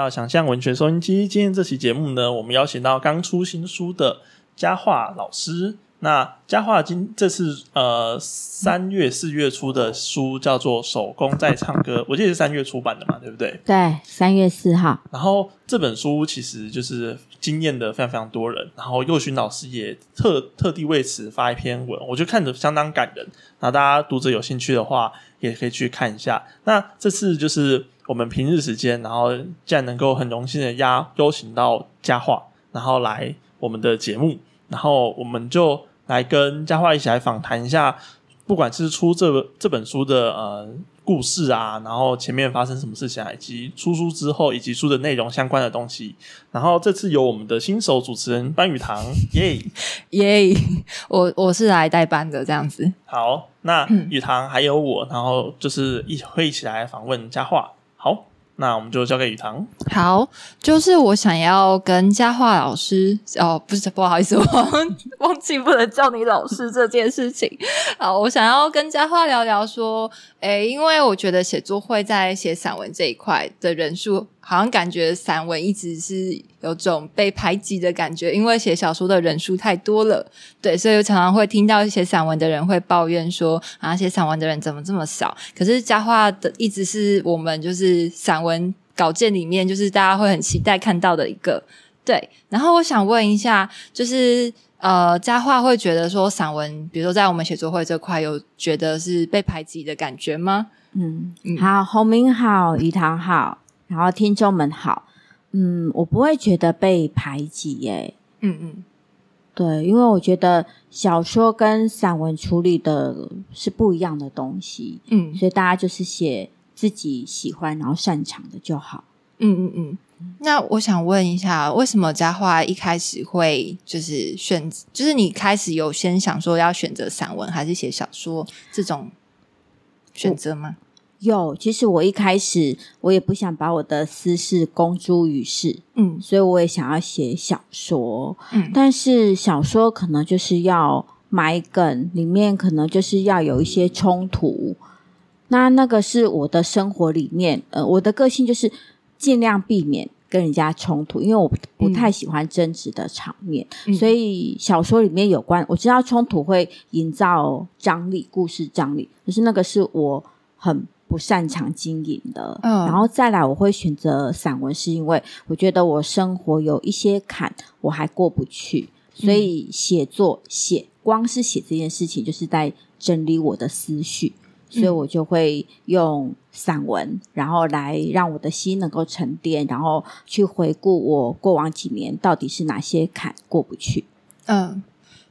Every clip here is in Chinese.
到想象文学收音机。今天这期节目呢，我们邀请到刚出新书的佳话老师。那佳话今这次呃三月四月初的书叫做《手工在唱歌》，我记得是三月出版的嘛，对不对？对，三月四号。然后这本书其实就是惊艳的非常非常多人，然后佑勋老师也特特地为此发一篇文，我觉得看着相当感人。那大家读者有兴趣的话，也可以去看一下。那这次就是我们平日时间，然后既然能够很荣幸的邀邀请到佳话，然后来我们的节目，然后我们就。来跟佳话一起来访谈一下，不管是出这这本书的呃故事啊，然后前面发生什么事情，以及出书之后以及书的内容相关的东西。然后这次由我们的新手主持人班宇堂，耶 耶，我我是来代班的这样子。好，那宇堂还有我，然后就是一会一起来访问佳话。好。那我们就交给雨堂。好，就是我想要跟佳桦老师哦，不是不好意思，我忘记不能叫你老师这件事情。好，我想要跟佳桦聊聊说，诶，因为我觉得写作会在写散文这一块的人数。好像感觉散文一直是有种被排挤的感觉，因为写小说的人数太多了，对，所以常常会听到写散文的人会抱怨说啊，写散文的人怎么这么少？可是佳话的一直是我们就是散文稿件里面就是大家会很期待看到的一个，对。然后我想问一下，就是呃，佳话会觉得说散文，比如说在我们写作会这块，有觉得是被排挤的感觉吗？嗯，好，洪明好，雨堂好。然后听众们好，嗯，我不会觉得被排挤耶，嗯嗯，对，因为我觉得小说跟散文处理的是不一样的东西，嗯，所以大家就是写自己喜欢然后擅长的就好，嗯嗯嗯。那我想问一下，为什么佳话一开始会就是选，就是你开始有先想说要选择散文还是写小说这种选择吗？有，其实我一开始我也不想把我的私事公诸于世，嗯，所以我也想要写小说，嗯，但是小说可能就是要埋梗，里面可能就是要有一些冲突，那那个是我的生活里面，呃，我的个性就是尽量避免跟人家冲突，因为我不太喜欢争执的场面，所以小说里面有关我知道冲突会营造张力，故事张力，可是那个是我很。不擅长经营的，嗯，然后再来，我会选择散文，是因为我觉得我生活有一些坎，我还过不去，所以写作写光是写这件事情，就是在整理我的思绪，所以我就会用散文，然后来让我的心能够沉淀，然后去回顾我过往几年到底是哪些坎过不去。嗯，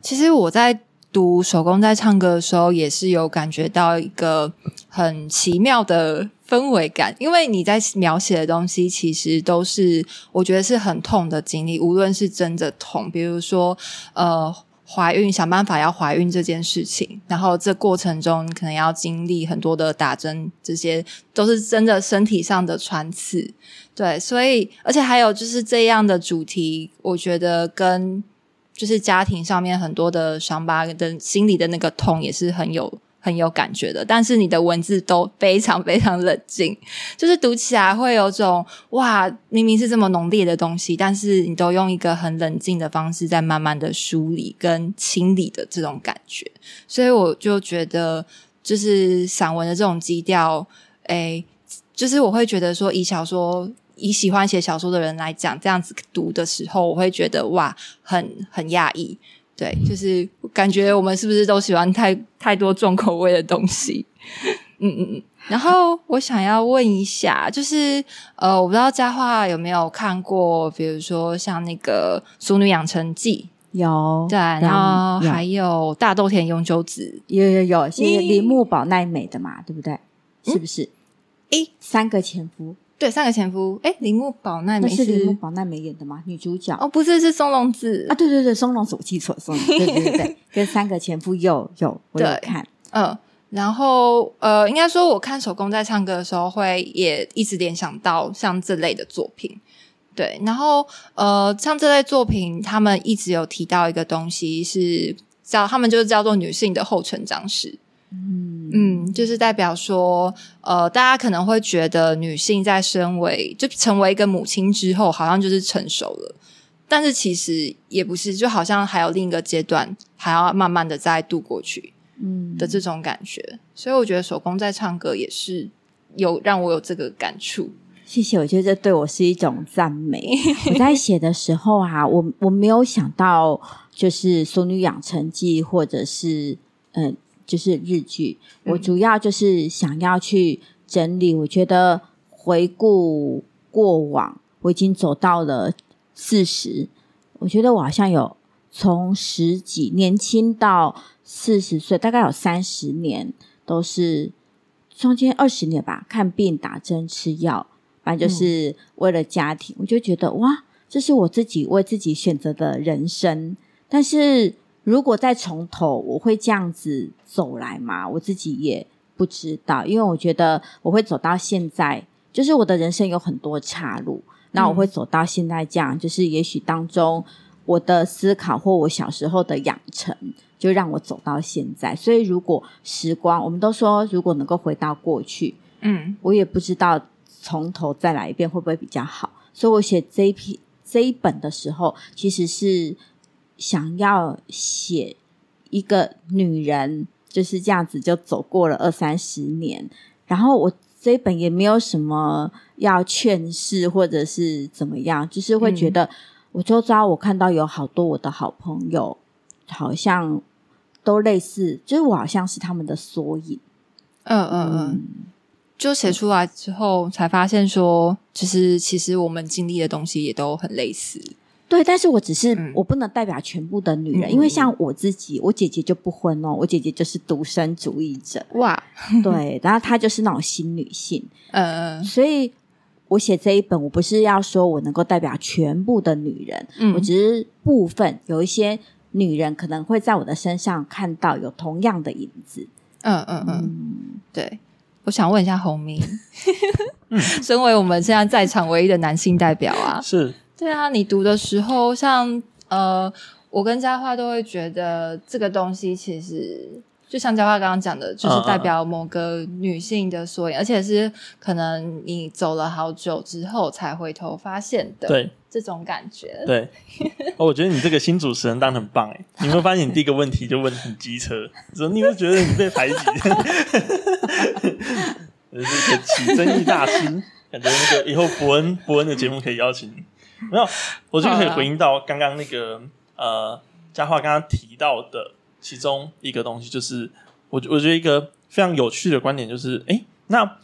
其实我在。读手工在唱歌的时候，也是有感觉到一个很奇妙的氛围感，因为你在描写的东西，其实都是我觉得是很痛的经历，无论是真的痛，比如说呃怀孕，想办法要怀孕这件事情，然后这过程中可能要经历很多的打针，这些都是真的身体上的穿刺，对，所以而且还有就是这样的主题，我觉得跟。就是家庭上面很多的伤疤的心里的那个痛也是很有很有感觉的，但是你的文字都非常非常冷静，就是读起来会有种哇，明明是这么浓烈的东西，但是你都用一个很冷静的方式在慢慢的梳理跟清理的这种感觉，所以我就觉得就是散文的这种基调，哎，就是我会觉得说以小说。以喜欢写小说的人来讲，这样子读的时候，我会觉得哇，很很讶异。对，就是感觉我们是不是都喜欢太太多重口味的东西？嗯嗯嗯。然后我想要问一下，就是呃，我不知道佳话有没有看过，比如说像那个《淑女养成记》，有对，然后还有《大豆田永久子》，有有有，是铃木保奈美的嘛，对不对？是不是？诶，三个前夫。对，三个前夫，哎，铃木保奈美是铃木保奈美演的吗？女主角。哦，不是，是松隆子啊，对对对，松隆子，我记错，松隆对对对对，跟三个前夫有有我有看，嗯，然后呃，应该说我看手工在唱歌的时候，会也一直联想到像这类的作品，对，然后呃，像这类作品，他们一直有提到一个东西，是叫他们就是叫做女性的后成长史，嗯。嗯，就是代表说，呃，大家可能会觉得女性在身为就成为一个母亲之后，好像就是成熟了，但是其实也不是，就好像还有另一个阶段，还要慢慢的再度过去，嗯的这种感觉。所以我觉得手工在唱歌也是有让我有这个感触。谢谢，我觉得这对我是一种赞美。我在写的时候啊，我我没有想到就是《淑女养成记》或者是嗯，就是日剧。我主要就是想要去整理。我觉得回顾过往，我已经走到了四十。我觉得我好像有从十几年轻到四十岁，大概有三十年，都是中间二十年吧，看病、打针、吃药。反正就是为了家庭，我就觉得哇，这是我自己为自己选择的人生。但是如果再从头，我会这样子走来吗？我自己也不知道，因为我觉得我会走到现在，就是我的人生有很多岔路。那我会走到现在这样，就是也许当中我的思考或我小时候的养成，就让我走到现在。所以如果时光，我们都说如果能够回到过去，嗯，我也不知道。从头再来一遍会不会比较好？所以我写这一篇这一本的时候，其实是想要写一个女人就是这样子就走过了二三十年。然后我这一本也没有什么要劝世或者是怎么样，就是会觉得我周遭我看到有好多我的好朋友，好像都类似，就是我好像是他们的缩影。嗯嗯嗯。就写出来之后，才发现说，就是其实我们经历的东西也都很类似。对，但是我只是我不能代表全部的女人，因为像我自己，我姐姐就不婚哦，我姐姐就是独身主义者。哇，对，然后她就是那种新女性。嗯，所以我写这一本，我不是要说我能够代表全部的女人，我只是部分有一些女人可能会在我的身上看到有同样的影子。嗯嗯嗯，对。我想问一下洪明，身为我们现在在场唯一的男性代表啊，是对啊，你读的时候，像呃，我跟佳话都会觉得这个东西其实。就像佳话刚刚讲的，就是代表某个女性的缩影，而且是可能你走了好久之后才回头发现的，对这种感觉。对 哦，我觉得你这个新主持人当的很棒哎！你会发现你第一个问题就问很机车，说你会觉得你被排挤，这是一个起争议大师，感觉那个以后伯恩伯恩的节目可以邀请你。没有，我就可以回应到刚刚那个呃佳话刚刚提到的。其中一个东西就是，我我觉得一个非常有趣的观点就是，哎，那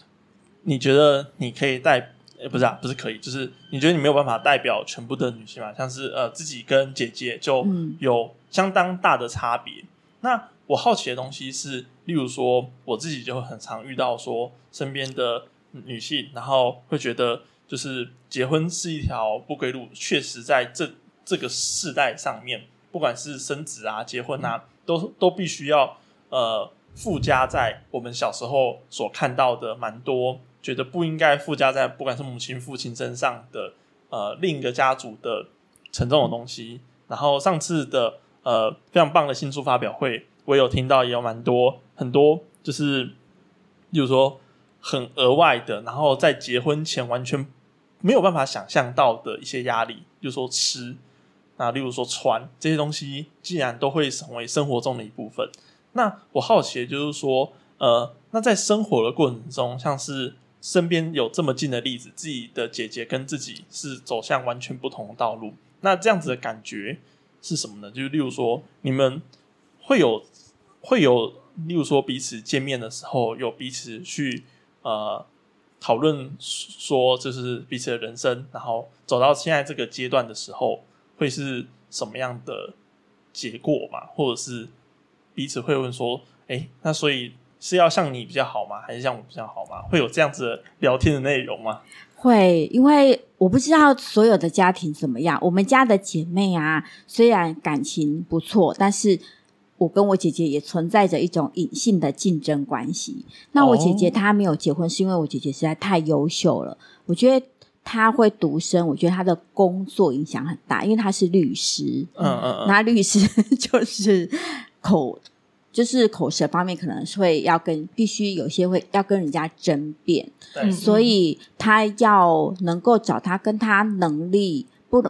你觉得你可以代，不是啊，不是可以，就是你觉得你没有办法代表全部的女性嘛？像是呃，自己跟姐姐就有相当大的差别。那我好奇的东西是，例如说，我自己就会很常遇到说，身边的女性，然后会觉得，就是结婚是一条不归路，确实在这这个世代上面，不管是生子啊、结婚啊。都都必须要呃附加在我们小时候所看到的蛮多，觉得不应该附加在不管是母亲父亲身上的呃另一个家族的沉重的东西。然后上次的呃非常棒的新书发表会，我有听到也有蛮多很多，就是比如说很额外的，然后在结婚前完全没有办法想象到的一些压力，就说吃。那例如说穿这些东西，既然都会成为生活中的一部分，那我好奇的就是说，呃，那在生活的过程中，像是身边有这么近的例子，自己的姐姐跟自己是走向完全不同的道路，那这样子的感觉是什么呢？就是例如说，你们会有会有，例如说彼此见面的时候，有彼此去呃讨论说，就是彼此的人生，然后走到现在这个阶段的时候。会是什么样的结果嘛？或者是彼此会问说：“哎，那所以是要像你比较好吗？还是像我比较好吗？”会有这样子聊天的内容吗？会，因为我不知道所有的家庭怎么样。我们家的姐妹啊，虽然感情不错，但是我跟我姐姐也存在着一种隐性的竞争关系。那我姐姐她没有结婚，是因为我姐姐实在太优秀了。我觉得。她会独身，我觉得她的工作影响很大，因为她是律师。嗯嗯嗯，那律师就是口就是口舌方面可能是会要跟必须有些会要跟人家争辩，所以他要能够找他跟他能力不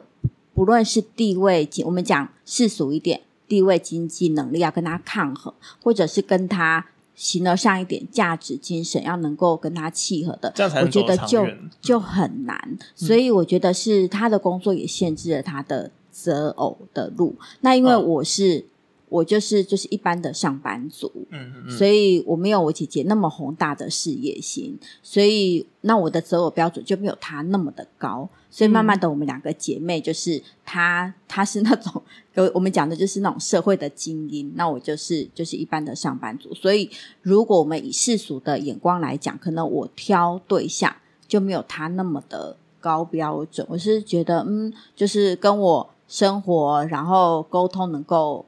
不论是地位，我们讲世俗一点，地位经济能力要跟他抗衡，或者是跟他形而上一点价值精神要能够跟他契合的，我觉得就就很难。所以我觉得是他的工作也限制了他的择偶的路。那因为我是。我就是就是一般的上班族，嗯嗯所以我没有我姐姐那么宏大的事业心，所以那我的择偶标准就没有她那么的高，所以慢慢的我们两个姐妹就是她她是那种有我们讲的就是那种社会的精英，那我就是就是一般的上班族，所以如果我们以世俗的眼光来讲，可能我挑对象就没有她那么的高标准，我是觉得嗯，就是跟我生活然后沟通能够。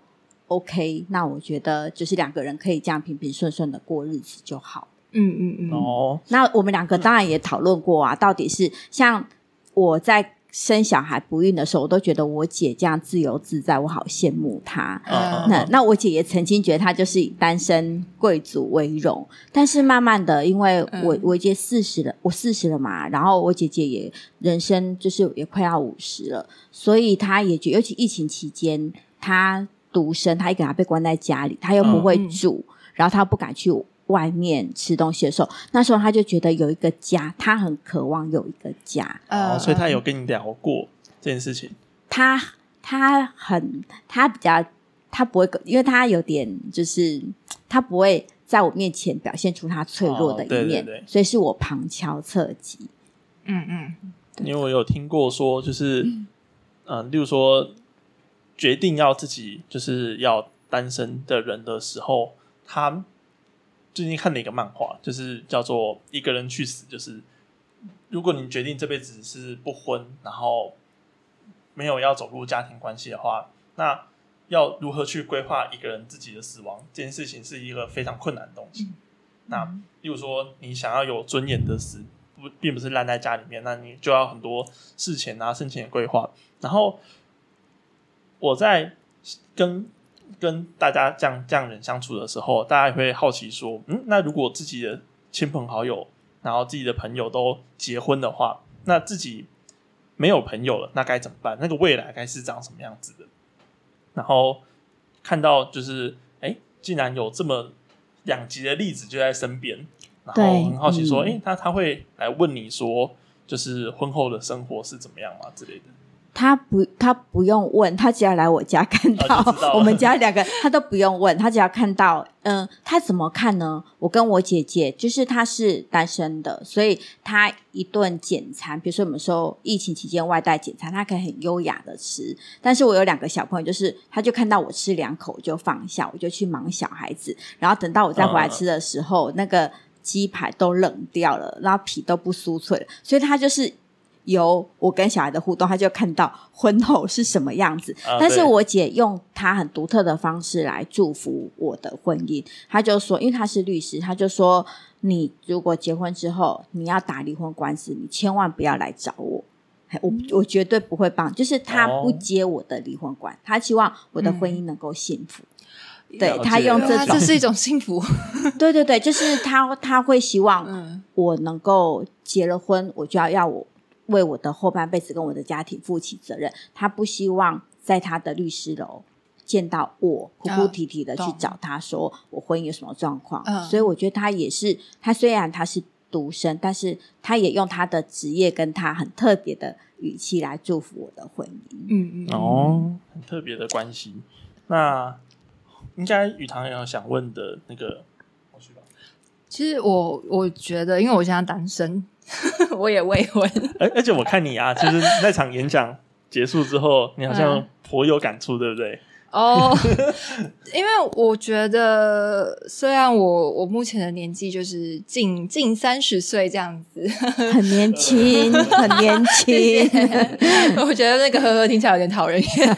OK，那我觉得就是两个人可以这样平平顺顺的过日子就好。嗯嗯嗯。哦，那我们两个当然也讨论过啊，到底是像我在生小孩不孕的时候，我都觉得我姐这样自由自在，我好羡慕她。那那我姐也曾经觉得她就是以单身贵族为荣，但是慢慢的，因为我我姐四十了，我四十了嘛，然后我姐姐也人生就是也快要五十了，所以她也觉，尤其疫情期间，她。独生，他一个人被关在家里，他又不会煮，然后他不敢去外面吃东西的时候，那时候他就觉得有一个家，他很渴望有一个家。哦，所以他有跟你聊过这件事情。他他很他比较他不会，因为他有点就是他不会在我面前表现出他脆弱的一面，所以是我旁敲侧击。嗯嗯，因为我有听过说，就是嗯，例如说。决定要自己就是要单身的人的时候，他最近看了一个漫画，就是叫做《一个人去死》。就是如果你决定这辈子是不婚，然后没有要走入家庭关系的话，那要如何去规划一个人自己的死亡？这件事情是一个非常困难的东西。那例如说，你想要有尊严的死，不并不是烂在家里面，那你就要很多事前啊、生前的规划，然后。我在跟跟大家这样这样人相处的时候，大家也会好奇说：“嗯，那如果自己的亲朋好友，然后自己的朋友都结婚的话，那自己没有朋友了，那该怎么办？那个未来该是长什么样子的？”然后看到就是，哎，竟然有这么两极的例子就在身边，然后很好奇说：“哎，他他会来问你说，就是婚后的生活是怎么样嘛之类的。”他不，他不用问，他只要来我家看到 我们家两个，他都不用问，他只要看到，嗯，他怎么看呢？我跟我姐姐就是他是单身的，所以他一顿简餐，比如说我们说疫情期间外带简餐，他可以很优雅的吃。但是我有两个小朋友，就是他就看到我吃两口就放下，我就去忙小孩子，然后等到我再回来吃的时候，那个鸡排都冷掉了，然后皮都不酥脆了，所以他就是。由我跟小孩的互动，他就看到婚后是什么样子。但是我姐用她很独特的方式来祝福我的婚姻。她就说，因为她是律师，她就说，你如果结婚之后你要打离婚官司，你千万不要来找我，我我绝对不会帮。就是他不接我的离婚官，他希望我的婚姻能够幸福。对他用这这是一种幸福。对对对，就是他他会希望我能够结了婚，我就要要我。为我的后半辈子跟我的家庭负起责任，他不希望在他的律师楼见到我哭哭啼啼的去找他说我婚姻有什么状况。所以我觉得他也是，他虽然他是独生，但是他也用他的职业跟他很特别的语气来祝福我的婚姻。嗯嗯哦，很特别的关系。那应该雨堂有想问的那个，其实我我觉得，因为我现在单身。我也未婚，而而且我看你啊，就是那场演讲结束之后，你好像颇有感触，对不对？哦，因为我觉得，虽然我我目前的年纪就是近近三十岁这样子，很年轻，很年轻。我觉得那个呵呵听起来有点讨人厌。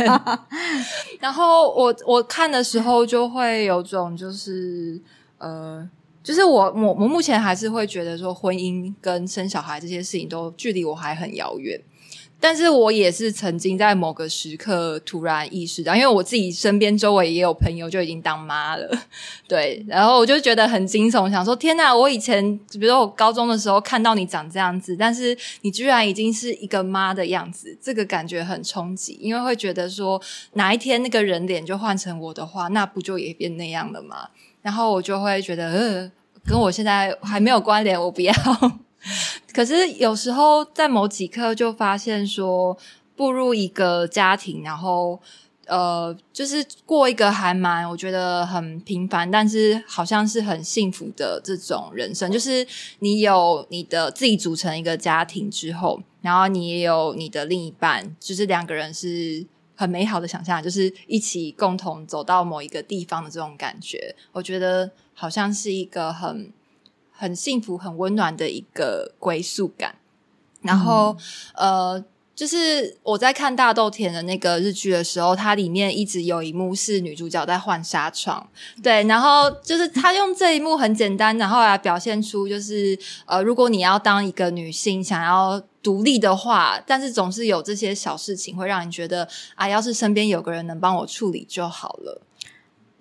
然后我我看的时候就会有种就是呃。就是我，我我目前还是会觉得说，婚姻跟生小孩这些事情都距离我还很遥远。但是我也是曾经在某个时刻突然意识到，因为我自己身边周围也有朋友就已经当妈了，对，然后我就觉得很惊悚，想说天哪！我以前比如说我高中的时候看到你长这样子，但是你居然已经是一个妈的样子，这个感觉很冲击，因为会觉得说哪一天那个人脸就换成我的话，那不就也变那样了吗？然后我就会觉得，呃，跟我现在还没有关联，我不要。可是有时候在某几刻就发现说，步入一个家庭，然后呃，就是过一个还蛮我觉得很平凡，但是好像是很幸福的这种人生。就是你有你的自己组成一个家庭之后，然后你也有你的另一半，就是两个人是很美好的想象，就是一起共同走到某一个地方的这种感觉。我觉得好像是一个很。很幸福、很温暖的一个归宿感。然后，呃，就是我在看大豆田的那个日剧的时候，它里面一直有一幕是女主角在换纱窗，对。然后就是她用这一幕很简单，然后来表现出，就是呃，如果你要当一个女性，想要独立的话，但是总是有这些小事情会让你觉得啊，要是身边有个人能帮我处理就好了。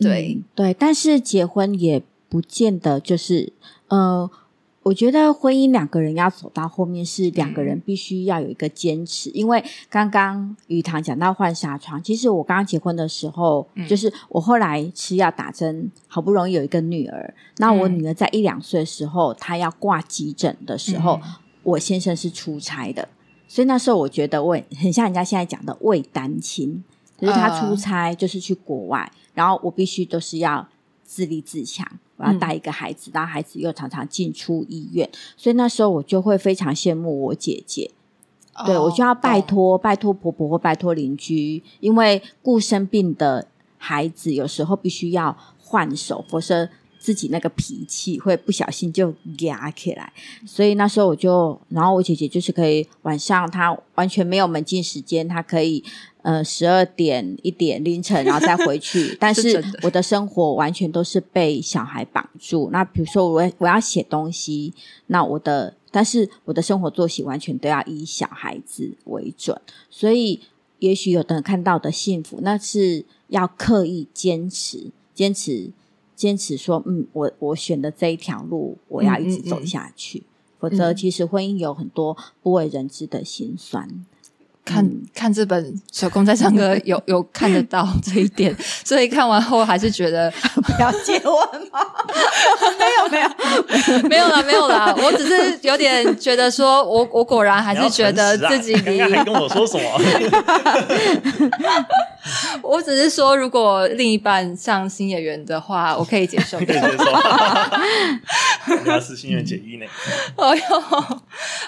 对对，但是结婚也不见得就是。呃，我觉得婚姻两个人要走到后面，是两个人必须要有一个坚持。因为刚刚雨堂讲到换纱窗，其实我刚刚结婚的时候，就是我后来吃药打针，好不容易有一个女儿。那我女儿在一两岁的时候，她要挂急诊的时候，我先生是出差的，所以那时候我觉得我很像人家现在讲的未单亲，就是他出差就是去国外，然后我必须都是要自立自强。我要带一个孩子，然后孩子又常常进出医院，所以那时候我就会非常羡慕我姐姐。对我就要拜托拜托婆婆或拜托邻居，因为顾生病的孩子有时候必须要换手，否则自己那个脾气会不小心就压起来。所以那时候我就，然后我姐姐就是可以晚上她完全没有门禁时间，她可以。呃，十二点一点凌晨，然后再回去。但是我的生活完全都是被小孩绑住。那比如说，我我要写东西，那我的，但是我的生活作息完全都要以小孩子为准。所以，也许有的人看到的幸福，那是要刻意坚持、坚持、坚持。说，嗯，我我选的这一条路，我要一直走下去。否则，其实婚姻有很多不为人知的辛酸。看看这本《手工在唱歌》，有有看得到这一点，所以看完后还是觉得 不要接吻吗？没有没有没有了没有了，我只是有点觉得说，我我果然还是觉得自己离还跟我说什么？我只是说，如果另一半像新演员的话，我可以接受，可以接受。他是新演员解衣呢？哎呦，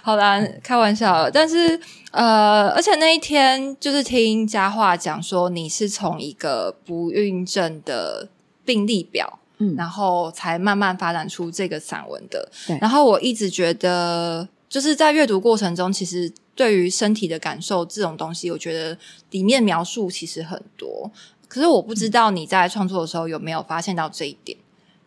好啦，开玩笑，但是。呃，而且那一天就是听佳话讲说，你是从一个不孕症的病例表，嗯，然后才慢慢发展出这个散文的。对，然后我一直觉得，就是在阅读过程中，其实对于身体的感受这种东西，我觉得里面描述其实很多。可是我不知道你在创作的时候有没有发现到这一点。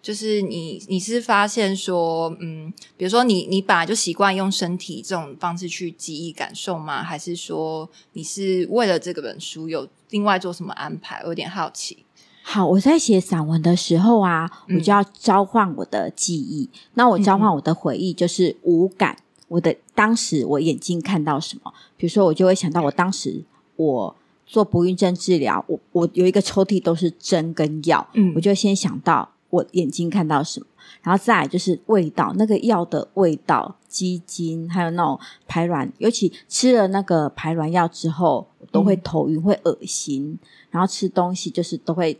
就是你，你是发现说，嗯，比如说你，你本来就习惯用身体这种方式去记忆感受吗？还是说你是为了这个本书有另外做什么安排？我有点好奇。好，我在写散文的时候啊，我就要召唤我的记忆。那我召唤我的回忆，就是五感。我的当时我眼睛看到什么？比如说，我就会想到我当时我做不孕症治疗，我我有一个抽屉都是针跟药，嗯，我就先想到。我眼睛看到什么，然后再来就是味道，那个药的味道、鸡精，还有那种排卵，尤其吃了那个排卵药之后，都会头晕、会恶心，然后吃东西就是都会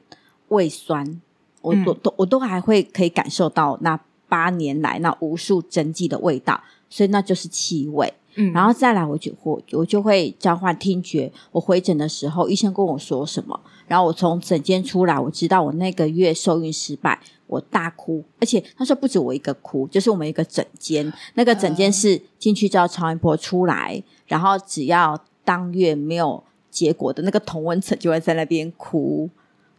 胃酸，我都都我都还会可以感受到那八年来那无数针剂的味道，所以那就是气味。嗯，然后再来，我就我我就会交换听觉。我回诊的时候，医生跟我说什么，然后我从诊间出来，我知道我那个月受孕失败，我大哭，而且他说不止我一个哭，就是我们一个诊间，那个诊间是进去叫超音波出来，然后只要当月没有结果的那个同温层就会在那边哭。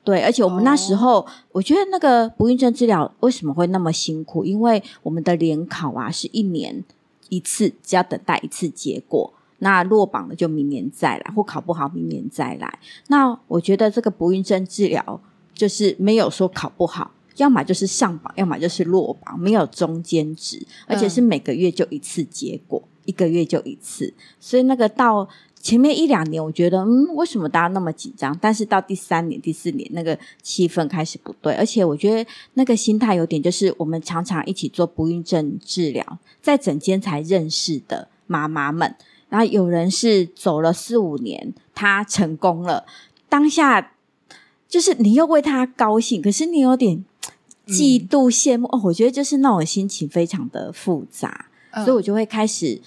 对，而且我们那时候，我觉得那个不孕症治疗为什么会那么辛苦？因为我们的联考啊是一年。一次只要等待一次结果，那落榜了就明年再来，或考不好明年再来。那我觉得这个不孕症治疗就是没有说考不好，要么就是上榜，要么就是落榜，没有中间值，而且是每个月就一次结果，一个月就一次，所以那个到。前面一两年，我觉得，嗯，为什么大家那么紧张？但是到第三年、第四年，那个气氛开始不对，而且我觉得那个心态有点，就是我们常常一起做不孕症治疗，在整间才认识的妈妈们，然后有人是走了四五年，他成功了，当下就是你又为他高兴，可是你有点嫉妒、羡慕哦。我觉得就是那种心情非常的复杂，所以我就会开始。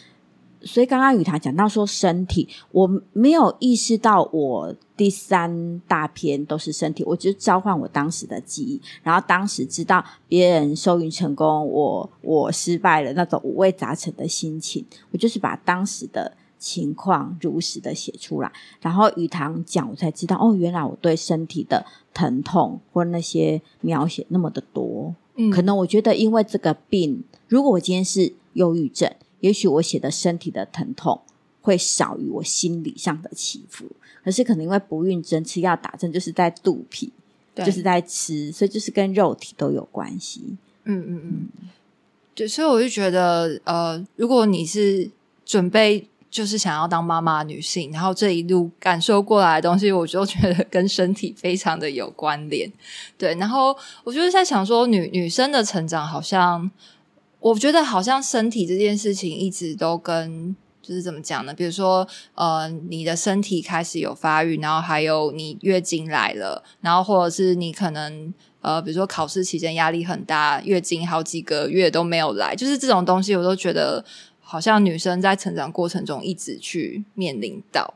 所以刚刚雨堂讲到说身体，我没有意识到我第三大篇都是身体，我就召唤我当时的记忆，然后当时知道别人受孕成功，我我失败了那种五味杂陈的心情，我就是把当时的情况如实的写出来，然后雨堂讲，我才知道哦，原来我对身体的疼痛或那些描写那么的多，嗯，可能我觉得因为这个病，如果我今天是忧郁症。也许我写的身体的疼痛会少于我心理上的起伏，可是可能因为不孕症吃药打针就是在肚皮，就是在吃，所以就是跟肉体都有关系。嗯嗯嗯，对，所以我就觉得，呃，如果你是准备就是想要当妈妈女性，然后这一路感受过来的东西，我就觉得跟身体非常的有关联。对，然后我就是在想说，女女生的成长好像。我觉得好像身体这件事情一直都跟就是怎么讲呢？比如说，呃，你的身体开始有发育，然后还有你月经来了，然后或者是你可能呃，比如说考试期间压力很大，月经好几个月都没有来，就是这种东西，我都觉得好像女生在成长过程中一直去面临到。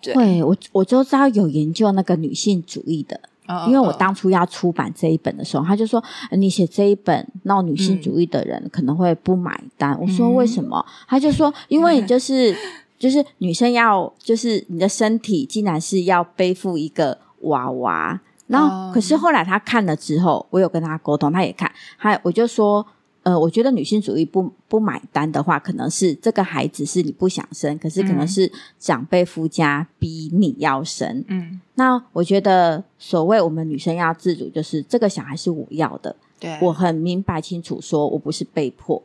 对，我我就知道有研究那个女性主义的。因为我当初要出版这一本的时候，他就说你写这一本闹女性主义的人可能会不买单。我说为什么？他就说 因为就是就是女生要就是你的身体竟然是要背负一个娃娃，然后可是后来他看了之后，我有跟他沟通，他也看，他我就说。呃，我觉得女性主义不不买单的话，可能是这个孩子是你不想生，可是可能是长辈夫家逼你要生。嗯，那我觉得所谓我们女生要自主，就是这个小孩是我要的，对我很明白清楚，说我不是被迫，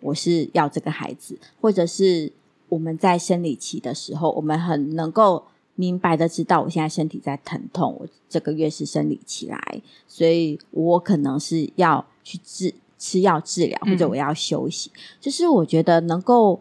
我是要这个孩子，或者是我们在生理期的时候，我们很能够明白的知道，我现在身体在疼痛，我这个月是生理期来，所以我可能是要去治。吃药治疗，或者我要休息，就是我觉得能够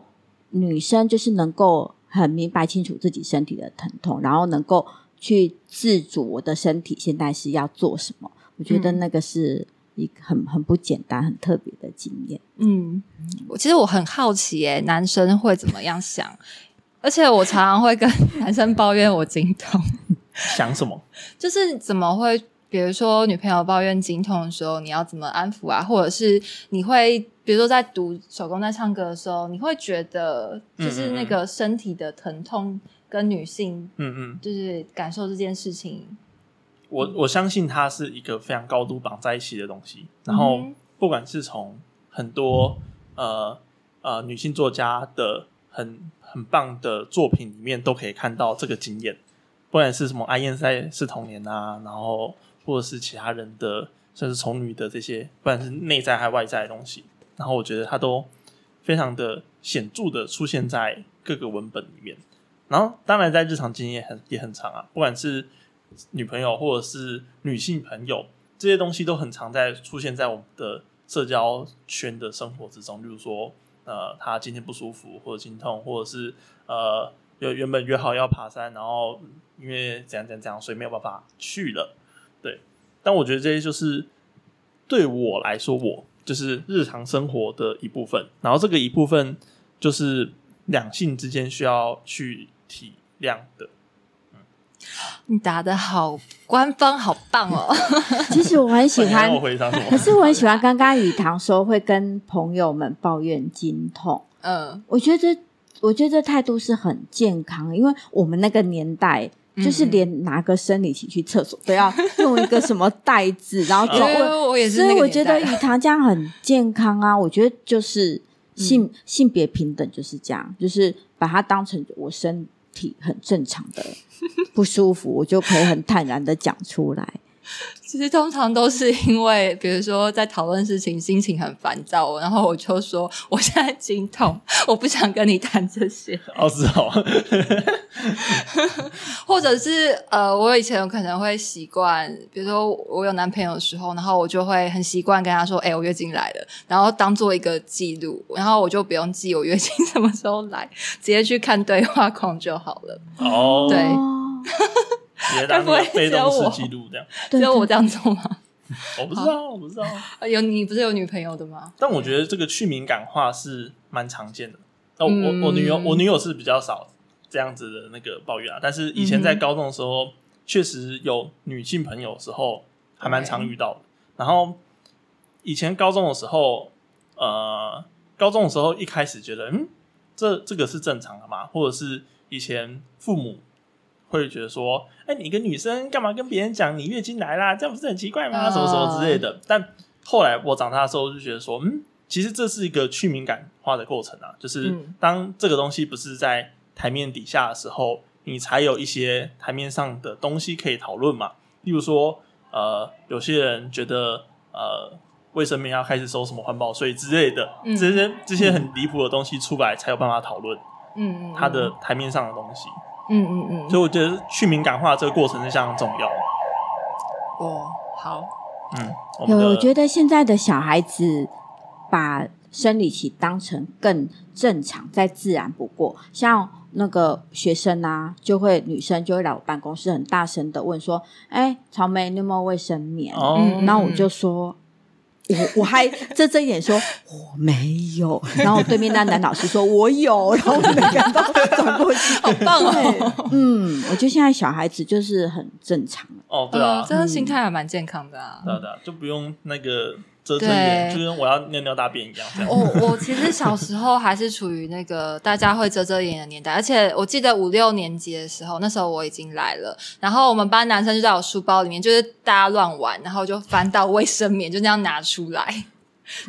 女生就是能够很明白清楚自己身体的疼痛，然后能够去自主我的身体现在是要做什么。我觉得那个是一个很很不简单、很特别的经验。嗯，我其实我很好奇，哎，男生会怎么样想？而且我常常会跟 男生抱怨我经痛，想什么？就是怎么会？比如说，女朋友抱怨经痛的时候，你要怎么安抚啊？或者是你会，比如说在读手工在唱歌的时候，你会觉得就是那个身体的疼痛跟女性，嗯嗯，就是感受这件事情。我我相信它是一个非常高度绑在一起的东西。然后，不管是从很多呃呃女性作家的很很棒的作品里面，都可以看到这个经验。不管是什么阿燕在是童年啊，然后。或者是其他人的，甚至从女的这些，不管是内在还外在的东西，然后我觉得它都非常的显著的出现在各个文本里面。然后当然在日常经验很也很长啊，不管是女朋友或者是女性朋友，这些东西都很常在出现在我们的社交圈的生活之中。例如说，呃，他今天不舒服或者心痛，或者是呃，原原本约好要爬山，然后因为怎样怎样怎样，所以没有办法去了。对，但我觉得这些就是对我来说，我就是日常生活的一部分。然后这个一部分就是两性之间需要去体谅的。嗯，你答的好官方，好棒哦！其实我很喜欢？可是我很喜欢刚刚雨堂说会跟朋友们抱怨经痛。嗯，我觉得我觉得这态度是很健康，因为我们那个年代。就是连拿个生理期去厕所都要用一个什么袋子，然后走。我也是，所以我觉得雨堂这样很健康啊。我觉得就是性性别平等就是这样，就是把它当成我身体很正常的不舒服，我就可以很坦然的讲出来。其实通常都是因为，比如说在讨论事情，心情很烦躁，然后我就说我现在经痛，我不想跟你谈这些。哦，是哦。或者是呃，我以前可能会习惯，比如说我有男朋友的时候，然后我就会很习惯跟他说：“哎，我月经来了。”然后当做一个记录，然后我就不用记我月经什么时候来，直接去看对话框就好了。哦，对。该不会被动式记录这样？只有我这样做吗？我不知道，我不知道。有你不是有女朋友的吗？但我觉得这个去敏感化是蛮常见的。哦，我我女友我女友是比较少这样子的那个抱怨啊。但是以前在高中的时候，确实有女性朋友时候还蛮常遇到的。然后以前高中的时候，呃，高中的时候一开始觉得，嗯，这这个是正常的嘛？或者是以前父母。会觉得说，哎，你一个女生干嘛跟别人讲你月经来啦？这样不是很奇怪吗？什么什么之类的。但后来我长大的时候就觉得说，嗯，其实这是一个去敏感化的过程啊。就是当这个东西不是在台面底下的时候，你才有一些台面上的东西可以讨论嘛。例如说，呃，有些人觉得，呃，卫生棉要开始收什么环保税之类的，这些这些很离谱的东西出来，才有办法讨论。嗯嗯，它的台面上的东西。嗯嗯嗯，所以我觉得去敏感化这个过程是相当重要。哦，好，嗯，有，我觉得现在的小孩子把生理期当成更正常、再自然不过。像那个学生啊，就会女生就会来我办公室，很大声的问说：“哎，草莓，你有。没有。卫生棉？”哦，然后我就说。我我还遮遮眼说我没有，然后对面那男老师说我有，然后每个人都转过去，好棒哦！嗯，我觉得现在小孩子就是很正常哦，对啊，这个心态还蛮健康的啊，对的，就不用那个。遮遮眼，就跟我要尿尿大便一样。我我其实小时候还是处于那个大家会遮遮掩的年代，而且我记得五六年级的时候，那时候我已经来了。然后我们班男生就在我书包里面，就是大家乱玩，然后就翻到卫生棉，就那样拿出来，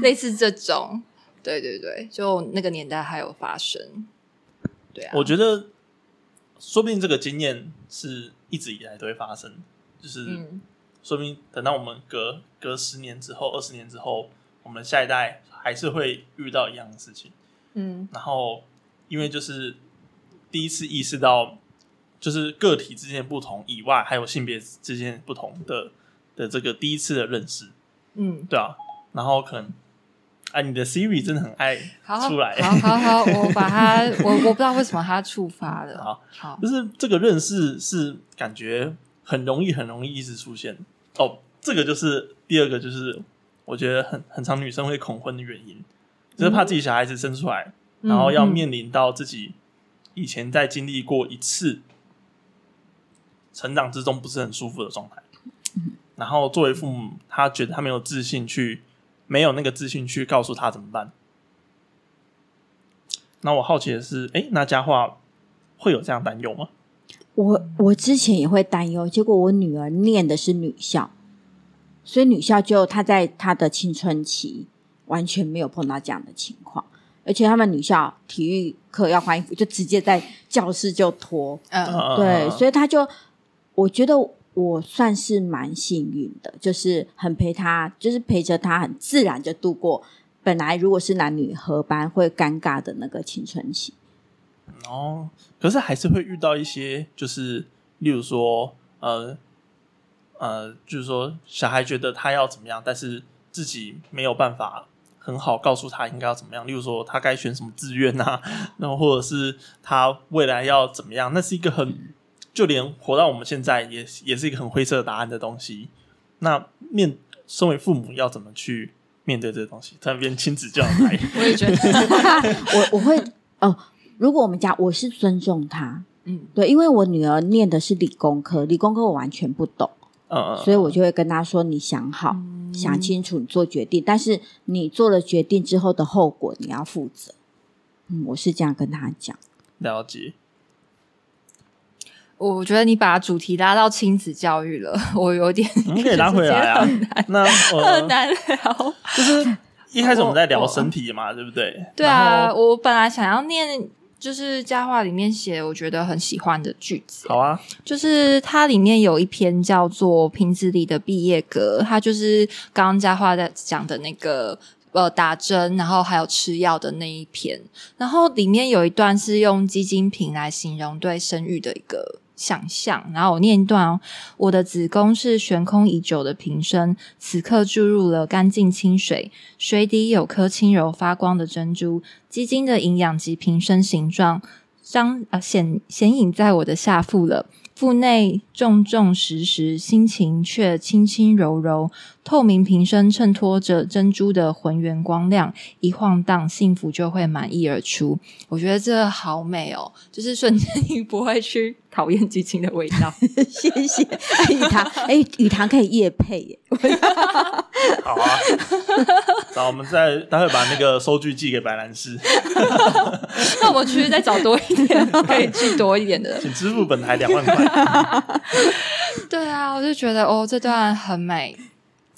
类似这种。对对对，就那个年代还有发生。对啊，我觉得说不定这个经验是一直以来都会发生，就是。说明等到我们隔隔十年之后、二十年之后，我们下一代还是会遇到一样的事情。嗯，然后因为就是第一次意识到，就是个体之间不同以外，还有性别之间不同的的这个第一次的认识。嗯，对啊。然后可能，啊，你的 Siri 真的很爱出来。好好好，我把它，我我不知道为什么它触发的。好，好，就是这个认识是感觉很容易、很容易一直出现。哦，这个就是第二个，就是我觉得很很常女生会恐婚的原因，就是怕自己小孩子生出来，然后要面临到自己以前在经历过一次成长之中不是很舒服的状态，然后作为父母，他觉得他没有自信去，没有那个自信去告诉他怎么办。那我好奇的是，哎，那家话会有这样担忧吗？我我之前也会担忧，结果我女儿念的是女校，所以女校就她在她的青春期完全没有碰到这样的情况，而且他们女校体育课要换衣服，就直接在教室就脱，嗯，对，所以她就我觉得我算是蛮幸运的，就是很陪她，就是陪着她，很自然就度过本来如果是男女合班会尴尬的那个青春期。哦，可是还是会遇到一些，就是例如说，呃，呃，就是说，小孩觉得他要怎么样，但是自己没有办法很好告诉他应该要怎么样。例如说，他该选什么志愿啊，然后或者是他未来要怎么样，那是一个很，就连活到我们现在也也是一个很灰色的答案的东西。那面身为父母要怎么去面对这个东西？突然变亲子教材 我也觉得，我我会哦。如果我们家我是尊重他，嗯，对，因为我女儿念的是理工科，理工科我完全不懂，嗯所以我就会跟他说：“你想好，想清楚，你做决定。但是你做了决定之后的后果，你要负责。”嗯，我是这样跟他讲。了解。我觉得你把主题拉到亲子教育了，我有点你可以拉回来啊。那 很难聊，就是一开始我们在聊身体嘛，对不对？对啊，我本来想要念。就是佳话里面写我觉得很喜欢的句子。好啊，就是它里面有一篇叫做《瓶子里的毕业歌》，它就是刚刚佳话在讲的那个呃打针，然后还有吃药的那一篇。然后里面有一段是用鸡精瓶来形容对生育的一个。想象，然后我念一段哦。我的子宫是悬空已久的瓶身，此刻注入了干净清水，水底有颗轻柔发光的珍珠。基金的营养及瓶身形状，彰啊显显影在我的下腹了。腹内重重实实，心情却轻轻柔柔。透明瓶身衬托着珍珠的浑圆光亮，一晃荡，幸福就会满溢而出。我觉得这好美哦，就是瞬间你不会去讨厌激情的味道。谢谢雨堂，哎，雨堂 可以夜配耶。好啊，那我们再待会把那个收据寄给白兰氏。那我们去再找多一点，可以寄多一点的，请支付本台两万块。对啊，我就觉得哦，这段很美。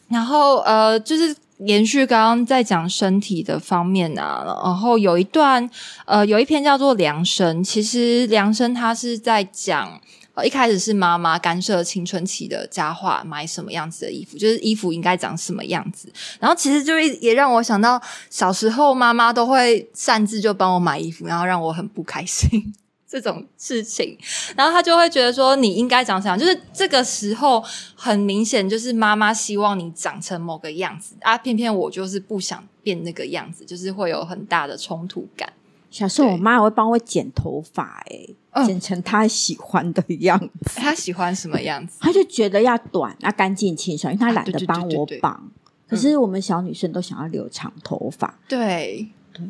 然后呃，就是延续刚刚在讲身体的方面啊，然后有一段呃，有一篇叫做《量身》，其实《量身》它是在讲，一开始是妈妈干涉青春期的佳话买什么样子的衣服，就是衣服应该长什么样子。然后其实就也让我想到小时候妈妈都会擅自就帮我买衣服，然后让我很不开心。这种事情，然后他就会觉得说你应该长什样，就是这个时候很明显就是妈妈希望你长成某个样子啊，偏偏我就是不想变那个样子，就是会有很大的冲突感。小时候我妈会帮我剪头发，哎，剪成她喜欢的样子。她喜欢什么样子？她就觉得要短，要干净清爽，因为她懒得帮我绑。可是我们小女生都想要留长头发，对对。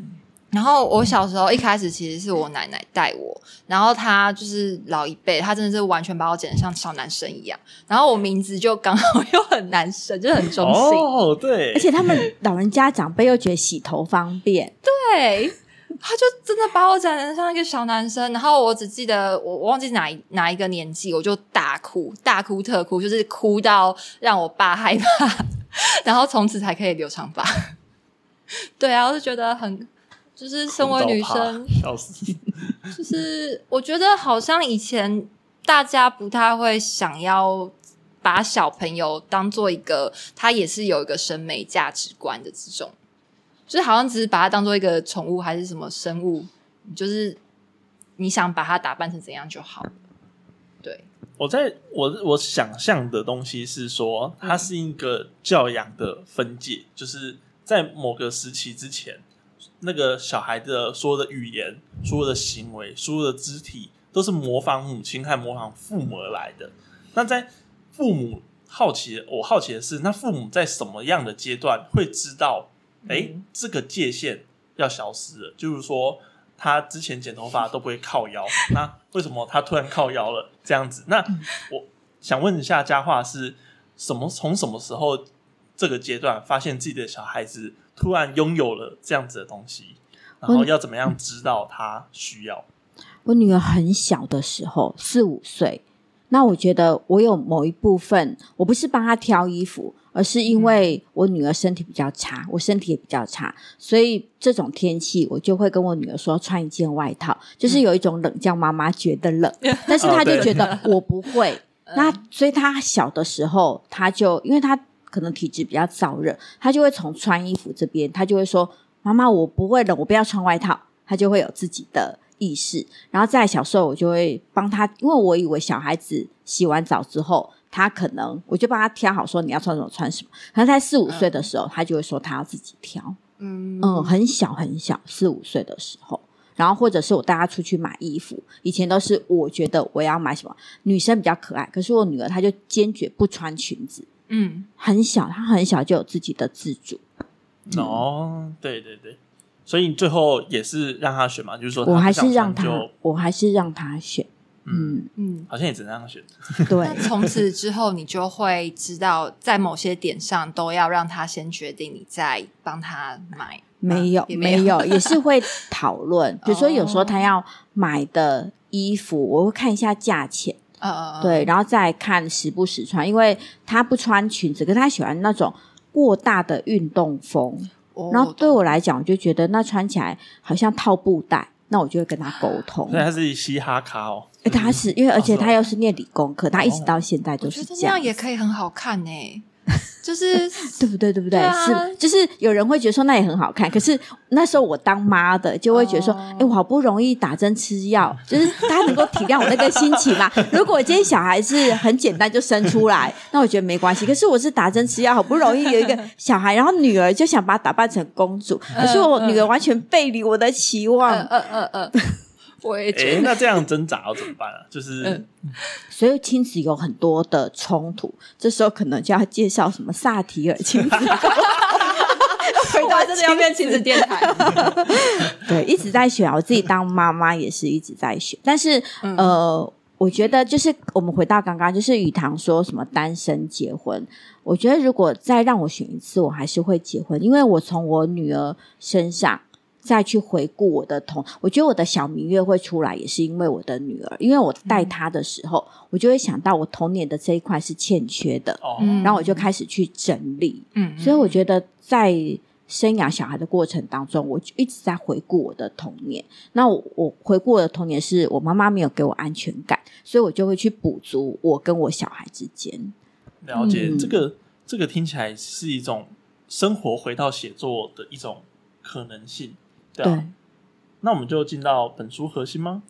然后我小时候一开始其实是我奶奶带我，然后她就是老一辈，她真的是完全把我剪得像小男生一样。然后我名字就刚好又很男生，就很中性。哦，对。而且他们老人家长辈又觉得洗头方便，对，他就真的把我剪得像一个小男生。然后我只记得我忘记哪哪一个年纪，我就大哭大哭特哭，就是哭到让我爸害怕，然后从此才可以留长发。对啊，我就觉得很。就是身为女生，笑死！就是我觉得好像以前大家不太会想要把小朋友当做一个，他也是有一个审美价值观的这种，就是好像只是把它当做一个宠物还是什么生物，就是你想把它打扮成怎样就好。对，我在我我想象的东西是说，它是一个教养的分界，就是在某个时期之前。那个小孩的所有的语言、所有的行为、所有的肢体，都是模仿母亲和模仿父母而来的。那在父母好奇，我好奇的是，那父母在什么样的阶段会知道？哎，这个界限要消失了。就是说，他之前剪头发都不会靠腰，那为什么他突然靠腰了？这样子，那我想问一下，佳话是什么？从什么时候这个阶段发现自己的小孩子？突然拥有了这样子的东西，然后要怎么样知道他需要？我女儿很小的时候，四五岁，那我觉得我有某一部分，我不是帮她挑衣服，而是因为我女儿身体比较差，我身体也比较差，所以这种天气我就会跟我女儿说穿一件外套，就是有一种冷叫妈妈觉得冷，但是她就觉得我不会，那所以她小的时候，她就因为她。可能体质比较燥热，他就会从穿衣服这边，他就会说：“妈妈，我不会冷，我不要穿外套。”他就会有自己的意识。然后在小时候，我就会帮他，因为我以为小孩子洗完澡之后，他可能我就帮他挑好，说你要穿什么穿什么。可能在四五岁的时候，他就会说他要自己挑。嗯嗯，很小很小，四五岁的时候，然后或者是我带他出去买衣服，以前都是我觉得我要买什么，女生比较可爱，可是我女儿她就坚决不穿裙子。嗯，很小，他很小就有自己的自主。哦，对对对，所以你最后也是让他选嘛，就是说，我还是让他，我还是让他选。嗯嗯，好像也只能让他选。对，从此之后，你就会知道，在某些点上都要让他先决定，你再帮他买。没有，没有，也是会讨论。比如说，有时候他要买的衣服，我会看一下价钱。呃，对，然后再看时不时穿，因为他不穿裙子，可是他喜欢那种过大的运动风。然后对我来讲，我就觉得那穿起来好像套布袋，那我就会跟他沟通。所以他是嘻哈咖哦，他是因为而且他又是念理工科，他一直到现在都是这样，也可以很好看呢。就是对不对？对不对？是就是有人会觉得说那也很好看，可是那时候我当妈的就会觉得说，哎，我好不容易打针吃药，就是大家能够体谅我那个心情嘛。如果今天小孩是很简单就生出来，那我觉得没关系。可是我是打针吃药，好不容易有一个小孩，然后女儿就想把她打扮成公主，可是我女儿完全背离我的期望。嗯嗯嗯。我也觉得，那这样挣扎要怎么办啊？就是，所以亲子有很多的冲突，这时候可能就要介绍什么萨提尔亲子。回答真的要变亲子电台？对，一直在选。我自己当妈妈也是一直在选，但是呃，我觉得就是我们回到刚刚，就是雨堂说什么单身结婚，我觉得如果再让我选一次，我还是会结婚，因为我从我女儿身上。再去回顾我的童，我觉得我的小明月会出来，也是因为我的女儿，因为我带她的时候，我就会想到我童年的这一块是欠缺的，哦然后我就开始去整理。嗯，所以我觉得在生养小孩的过程当中，我就一直在回顾我的童年。那我我回顾我的童年，是我妈妈没有给我安全感，所以我就会去补足我跟我小孩之间。了解这个，这个听起来是一种生活回到写作的一种可能性。对，那我们就进到本书核心吗？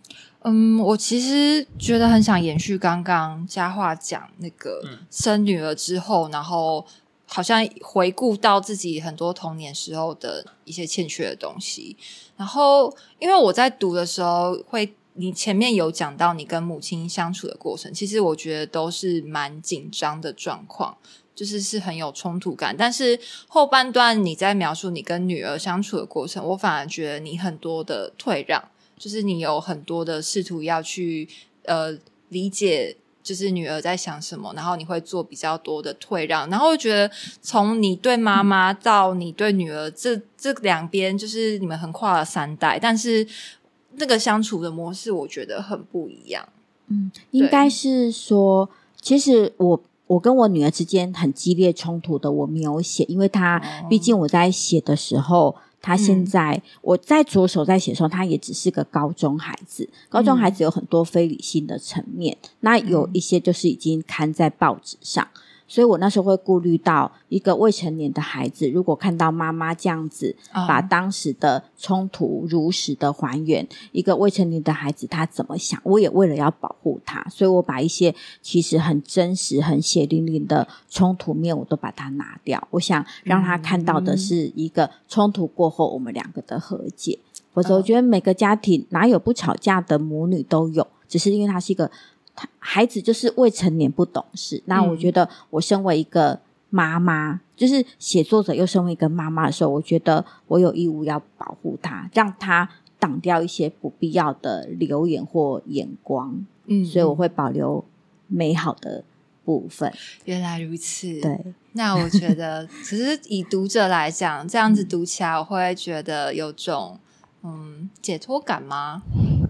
嗯，我其实觉得很想延续刚刚佳话讲那个生女儿之后，然后好像回顾到自己很多童年时候的一些欠缺的东西。然后，因为我在读的时候，会你前面有讲到你跟母亲相处的过程，其实我觉得都是蛮紧张的状况。就是是很有冲突感，但是后半段你在描述你跟女儿相处的过程，我反而觉得你很多的退让，就是你有很多的试图要去呃理解，就是女儿在想什么，然后你会做比较多的退让，然后觉得从你对妈妈到你对女儿这这两边，就是你们横跨了三代，但是那个相处的模式，我觉得很不一样。嗯，应该是说，其实我。我跟我女儿之间很激烈冲突的，我没有写，因为她毕竟我在写的时候，她现在我在着手在写的时候，她也只是个高中孩子。高中孩子有很多非理性的层面，那有一些就是已经刊在报纸上。所以我那时候会顾虑到一个未成年的孩子，如果看到妈妈这样子把当时的冲突如实的还原，一个未成年的孩子他怎么想？我也为了要保护他，所以我把一些其实很真实、很血淋淋的冲突面，我都把它拿掉。我想让他看到的是一个冲突过后我们两个的和解。否则，我觉得每个家庭哪有不吵架的母女都有，只是因为他是一个。孩子就是未成年不懂事，那我觉得我身为一个妈妈，就是写作者又身为一个妈妈的时候，我觉得我有义务要保护他，让他挡掉一些不必要的留言或眼光。嗯，所以我会保留美好的部分。原来如此，对。那我觉得，只是以读者来讲，这样子读起来，我会觉得有种嗯解脱感吗？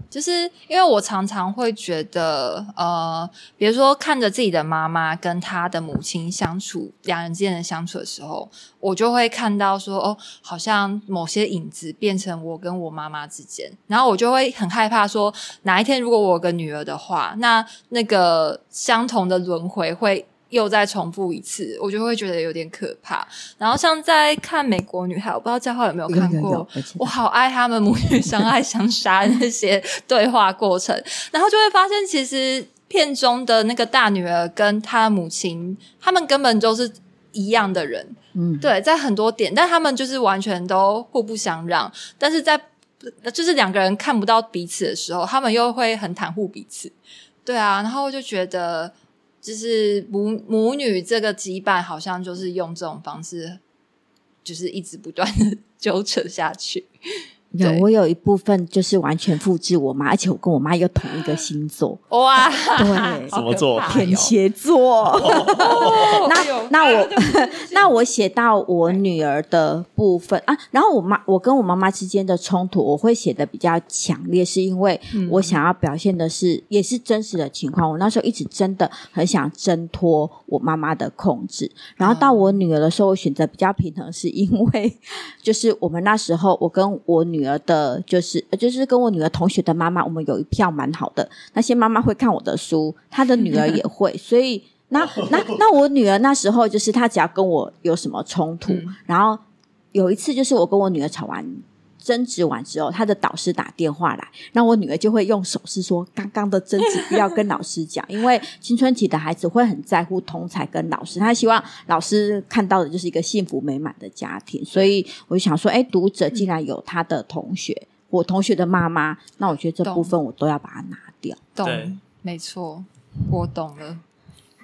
就是因为我常常会觉得，呃，比如说看着自己的妈妈跟她的母亲相处，两人之间的相处的时候，我就会看到说，哦，好像某些影子变成我跟我妈妈之间，然后我就会很害怕说，哪一天如果我有个女儿的话，那那个相同的轮回会。又再重复一次，我就会觉得有点可怕。然后像在看《美国女孩》，我不知道嘉浩有没有看过，我好爱他们母女相爱相杀那些对话过程，然后就会发现，其实片中的那个大女儿跟她的母亲，他们根本就是一样的人。嗯，对，在很多点，但他们就是完全都互不相让。但是在就是两个人看不到彼此的时候，他们又会很袒护彼此。对啊，然后就觉得。就是母母女这个羁绊，好像就是用这种方式，就是一直不断的 纠扯下去。有，我有一部分就是完全复制我妈，而且我跟我妈又同一个星座。哇，对，什么座？天蝎座。那那我那我写到我女儿的部分啊，然后我妈我跟我妈妈之间的冲突，我会写的比较强烈，是因为我想要表现的是也是真实的情况。我那时候一直真的很想挣脱我妈妈的控制，然后到我女儿的时候，我选择比较平衡，是因为就是我们那时候我跟我女。女儿的，就是就是跟我女儿同学的妈妈，我们有一票蛮好的。那些妈妈会看我的书，她的女儿也会，所以那那那我女儿那时候就是她只要跟我有什么冲突，然后有一次就是我跟我女儿吵完。争执完之后，他的导师打电话来，那我女儿就会用手势说：“刚刚的争执不要跟老师讲，因为青春期的孩子会很在乎同才跟老师，他希望老师看到的就是一个幸福美满的家庭。”所以我就想说：“哎，读者竟然有他的同学，我同学的妈妈，那我觉得这部分我都要把它拿掉。”懂，没错，我懂了。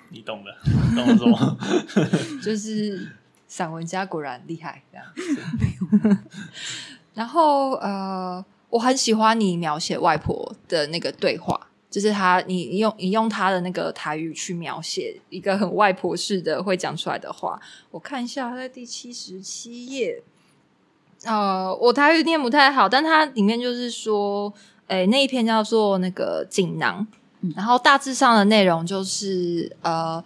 你懂了，懂了什么？就是散文家果然厉害，这样。然后呃，我很喜欢你描写外婆的那个对话，就是他你用你用他的那个台语去描写一个很外婆式的会讲出来的话。我看一下，在第七十七页。呃，我台语念不太好，但它里面就是说，诶，那一篇叫做那个锦囊，然后大致上的内容就是呃，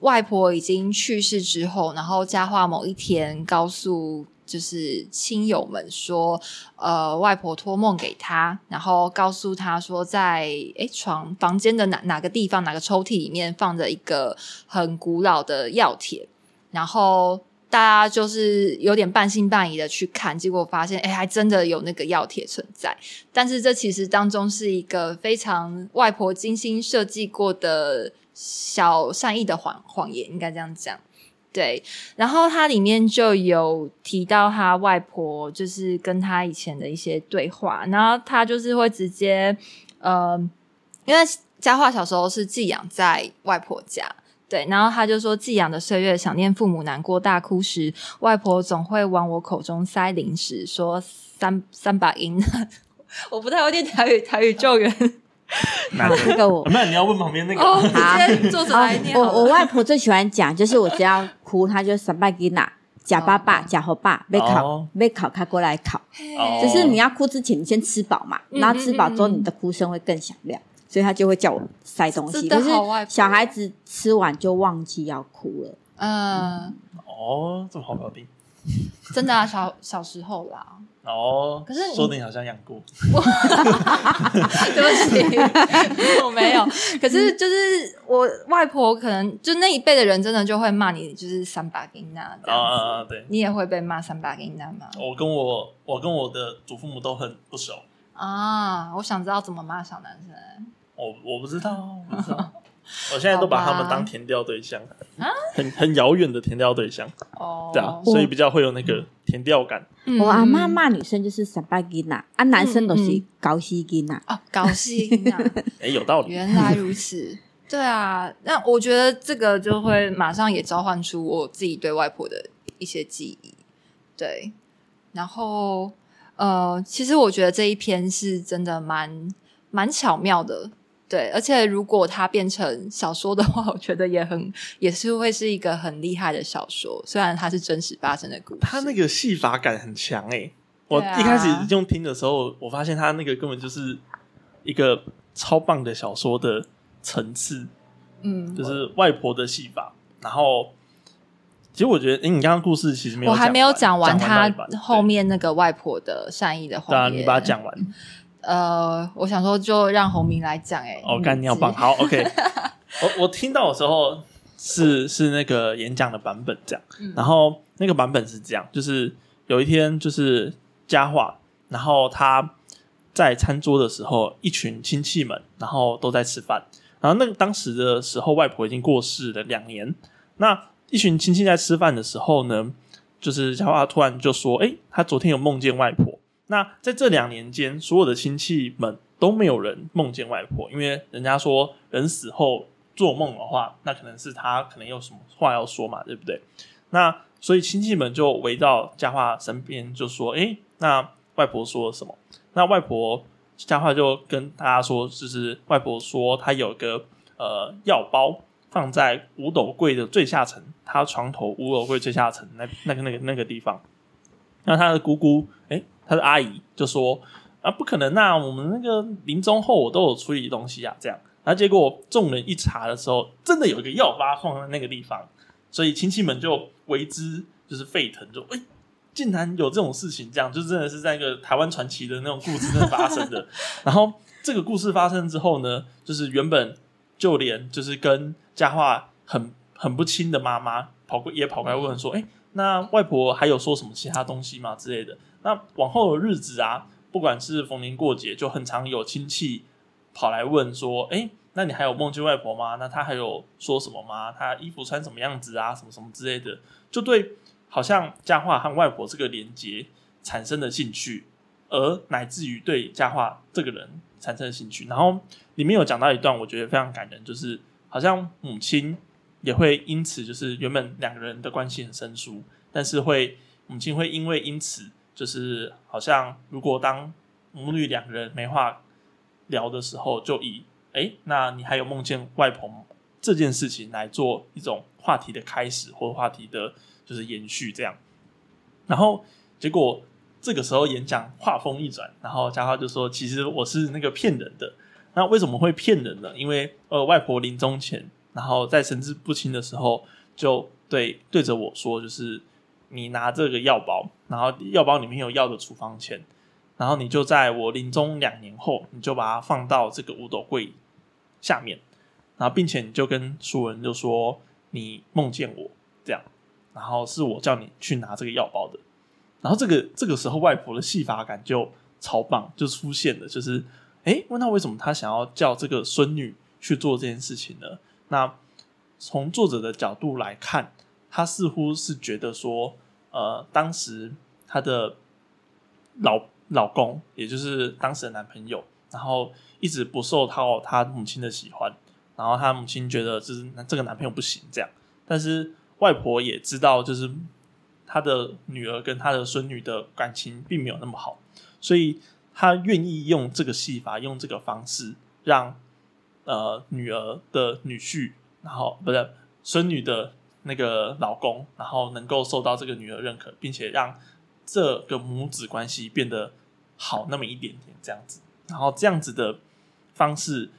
外婆已经去世之后，然后佳话某一天告诉。就是亲友们说，呃，外婆托梦给他，然后告诉他说，在诶床房间的哪哪个地方哪个抽屉里面放着一个很古老的药帖，然后大家就是有点半信半疑的去看，结果发现，哎，还真的有那个药帖存在。但是这其实当中是一个非常外婆精心设计过的小善意的谎谎言，应该这样讲。对，然后他里面就有提到他外婆，就是跟他以前的一些对话，然后他就是会直接，呃，因为佳桦小时候是寄养在外婆家，对，然后他就说寄养的岁月，想念父母，难过大哭时，外婆总会往我口中塞零食，说三三把银，我不太会念台语，台语救援。这个我没有，你要问旁边那个。好，坐着来念。我我外婆最喜欢讲，就是我只要哭，他就三拜给拿假爸爸假猴爸被烤、被烤，他过来烤。只是你要哭之前，你先吃饱嘛，然后吃饱之后，你的哭声会更响亮，所以他就会叫我塞东西。可是小孩子吃完就忘记要哭了。嗯，哦，这么好搞定。真的啊，小小时候啦。哦，可是说你好像养过，对不起，我没有。可是就是我外婆，可能就那一辈的人，真的就会骂你，就是三八给娜这样子。对，你也会被骂三把金娜吗？我跟我我跟我的祖父母都很不熟啊。我想知道怎么骂小男生。我我不知道，不知道。我现在都把他们当填调对象，很很遥远的填调对象。哦，对啊，所以比较会有那个填调感。我阿妈骂女生就是三八金呐，啊，男生都是高西金呐。哦，高西金呐，哎，有道理。原来如此，对啊。那我觉得这个就会马上也召唤出我自己对外婆的一些记忆。对，然后呃，其实我觉得这一篇是真的蛮蛮巧妙的。对，而且如果它变成小说的话，我觉得也很也是会是一个很厉害的小说。虽然它是真实发生的故事，它那个戏法感很强诶。我一开始用听的时候，我发现它那个根本就是一个超棒的小说的层次。嗯，就是外婆的戏法。然后，其实我觉得，哎，你刚刚故事其实没有，我还没有讲完，他后面那个外婆的善意的话，你把它讲完。呃，我想说，就让洪明来讲。哎，哦，干尿棒，好，OK。我我听到的时候是是那个演讲的版本这样，然后那个版本是这样，就是有一天就是佳话，然后他在餐桌的时候，一群亲戚们，然后都在吃饭，然后那个当时的时候，外婆已经过世了两年，那一群亲戚在吃饭的时候呢，就是佳话突然就说：“哎，他昨天有梦见外婆。”那在这两年间，所有的亲戚们都没有人梦见外婆，因为人家说人死后做梦的话，那可能是他可能有什么话要说嘛，对不对？那所以亲戚们就围到佳话身边，就说：“哎，那外婆说了什么。那外婆佳话就跟大家说，就是外婆说她有个呃药包放在五斗柜的最下层，她床头五斗柜最下层那那个那个那个地方。那她的姑姑，哎，她的阿姨就说啊，不可能呐，我们那个临终后我都有处理东西啊，这样。然后结果众人一查的时候，真的有一个药包放在那个地方，所以亲戚们就为之就是沸腾，就哎。竟然有这种事情，这样就真的是在一个台湾传奇的那种故事真的发生的。然后这个故事发生之后呢，就是原本就连就是跟家化很很不亲的妈妈跑过也跑过来问说：“哎，那外婆还有说什么其他东西吗？”之类的。那往后的日子啊，不管是逢年过节，就很常有亲戚跑来问说：“哎，那你还有梦见外婆吗？那她还有说什么吗？她衣服穿什么样子啊？什么什么之类的。”就对。好像佳话和外婆这个连接产生的兴趣，而乃至于对佳话这个人产生的兴趣。然后里面有讲到一段，我觉得非常感人，就是好像母亲也会因此，就是原本两个人的关系很生疏，但是会母亲会因为因此，就是好像如果当母女两个人没话聊的时候，就以哎，那你还有梦见外婆这件事情来做一种话题的开始或话题的。就是延续这样，然后结果这个时候演讲话锋一转，然后嘉华就说：“其实我是那个骗人的。那为什么会骗人呢？因为呃，外婆临终前，然后在神志不清的时候，就对对着我说，就是你拿这个药包，然后药包里面有药的处方签，然后你就在我临终两年后，你就把它放到这个五斗柜下面，然后并且你就跟熟人就说你梦见我这样。”然后是我叫你去拿这个药包的，然后这个这个时候外婆的戏法感就超棒，就出现了，就是哎，问他为什么他想要叫这个孙女去做这件事情呢？那从作者的角度来看，他似乎是觉得说，呃，当时他的老老公，也就是当时的男朋友，然后一直不受到他母亲的喜欢，然后他母亲觉得就是这个男朋友不行，这样，但是。外婆也知道，就是她的女儿跟她的孙女的感情并没有那么好，所以她愿意用这个戏法，用这个方式，让呃女儿的女婿，然后不是孙女的那个老公，然后能够受到这个女儿认可，并且让这个母子关系变得好那么一点点这样子，然后这样子的方式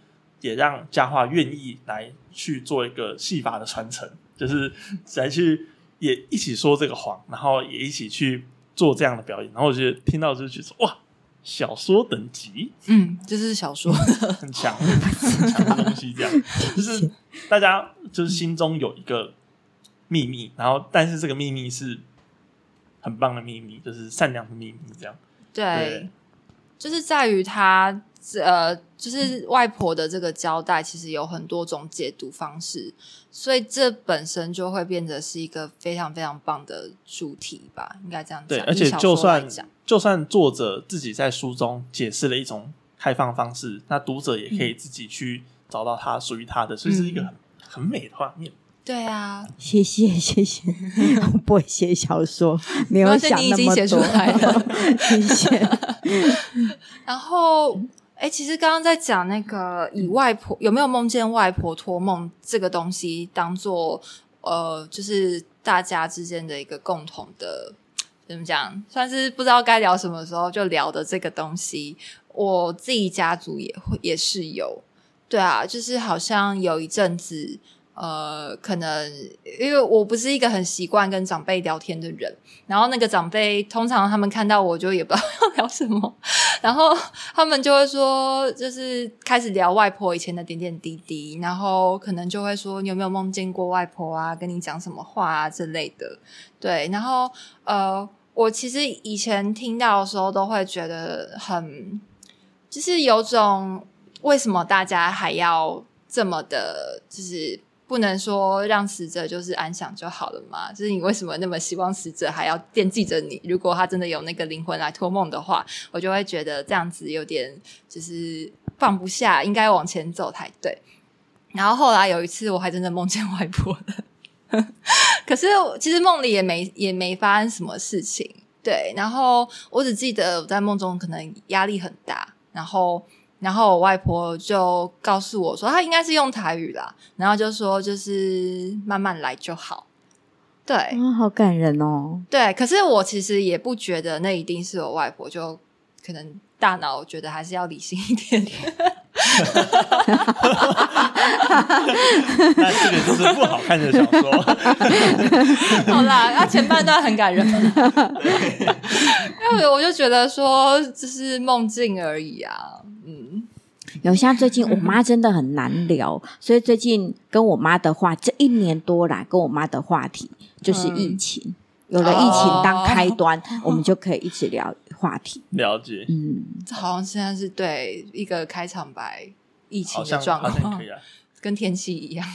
也让佳话愿意来去做一个戏法的传承。就是来去也一起说这个谎，然后也一起去做这样的表演，然后我觉得听到就觉得哇，小说等级，嗯，就是小说 很强很强的东西，这样 就是大家就是心中有一个秘密，然后但是这个秘密是很棒的秘密，就是善良的秘密，这样对，就是在于他。呃，就是外婆的这个交代，其实有很多种解读方式，所以这本身就会变得是一个非常非常棒的主题吧，应该这样讲。对，而且就算就算作者自己在书中解释了一种开放方式，那读者也可以自己去找到他属于他的，所以是一个很很美的画面。对啊，谢谢谢谢，不会写小说，没有想那么多，谢谢。然后。哎，其实刚刚在讲那个以外婆有没有梦见外婆托梦这个东西，当做呃，就是大家之间的一个共同的怎么讲，算是不知道该聊什么时候就聊的这个东西。我自己家族也会也是有，对啊，就是好像有一阵子。呃，可能因为我不是一个很习惯跟长辈聊天的人，然后那个长辈通常他们看到我就也不知道 要聊什么，然后他们就会说，就是开始聊外婆以前的点点滴滴，然后可能就会说你有没有梦见过外婆啊，跟你讲什么话啊之类的。对，然后呃，我其实以前听到的时候都会觉得很，就是有种为什么大家还要这么的，就是。不能说让死者就是安详就好了嘛？就是你为什么那么希望死者还要惦记着你？如果他真的有那个灵魂来托梦的话，我就会觉得这样子有点就是放不下，应该往前走才对。然后后来有一次，我还真的梦见外婆了，可是其实梦里也没也没发生什么事情。对，然后我只记得我在梦中可能压力很大，然后然后我外婆就告诉我说，她应该是用台语啦，然后就说就是慢慢来就好。对，啊，好感人哦。对，可是我其实也不觉得那一定是我外婆，就可能大脑觉得还是要理性一点。那这个就是不好看的小说。好啦，那前半段很感人，因为我就觉得说这是梦境而已啊。嗯，有像最近我妈真的很难聊，所以最近跟我妈的话，这一年多来跟我妈的话题就是疫情，有了疫情当开端，我们就可以一直聊话题。了解，嗯，这好像现在是对一个开场白。疫情的状况，跟天气一样。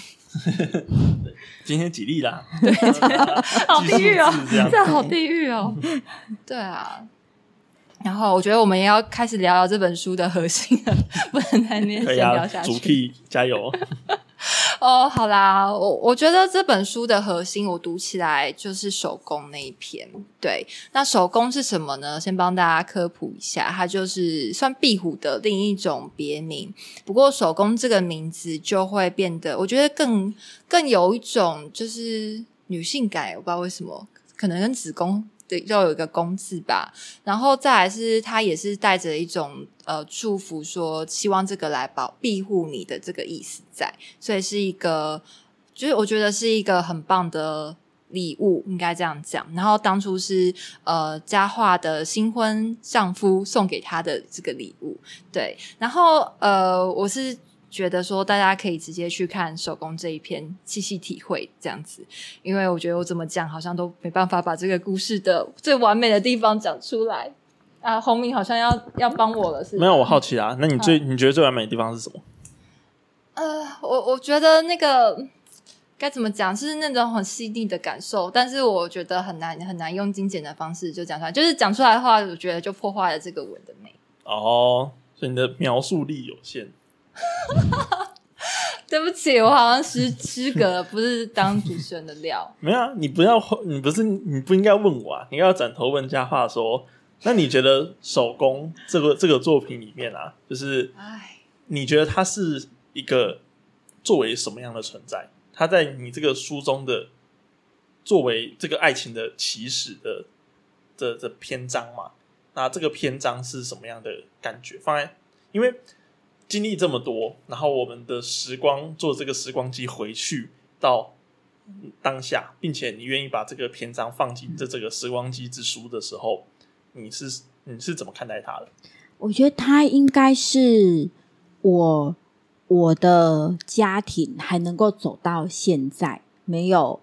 今天几例啦？对，好地狱哦，这好地狱哦。对啊。然后我觉得我们也要开始聊聊这本书的核心了，不能再念先聊下去。主题加油。哦，好啦，我我觉得这本书的核心，我读起来就是手工那一篇。对，那手工是什么呢？先帮大家科普一下，它就是算壁虎的另一种别名。不过手工这个名字就会变得，我觉得更更有一种就是女性感，我不知道为什么，可能跟子宫。要有一个“公”字吧，然后再来是，它也是带着一种呃祝福，说希望这个来保庇护你的这个意思在，所以是一个，就是我觉得是一个很棒的礼物，应该这样讲。然后当初是呃佳话的新婚丈夫送给她的这个礼物，对，然后呃我是。觉得说大家可以直接去看手工这一篇，细细体会这样子，因为我觉得我怎么讲好像都没办法把这个故事的最完美的地方讲出来啊。洪明好像要要帮我了，是？没有，我好奇啊。那你最你觉得最完美的地方是什么？呃，我我觉得那个该怎么讲，是那种很细腻的感受，但是我觉得很难很难用精简的方式就讲出来，就是讲出来的话，我觉得就破坏了这个文的美。哦，所以你的描述力有限。对不起，我好像失失格了，不是当主持人的料。没有啊，你不要，你不是，你不应该问我啊，你要转头问佳话说，那你觉得手工这个这个作品里面啊，就是，哎，你觉得它是一个作为什么样的存在？它在你这个书中的作为这个爱情的起始的的的篇章嘛？那这个篇章是什么样的感觉？放在因为。经历这么多，然后我们的时光做这个时光机回去到当下，并且你愿意把这个篇章放进这这个时光机之书的时候，你是你是怎么看待他的？我觉得他应该是我我的家庭还能够走到现在，没有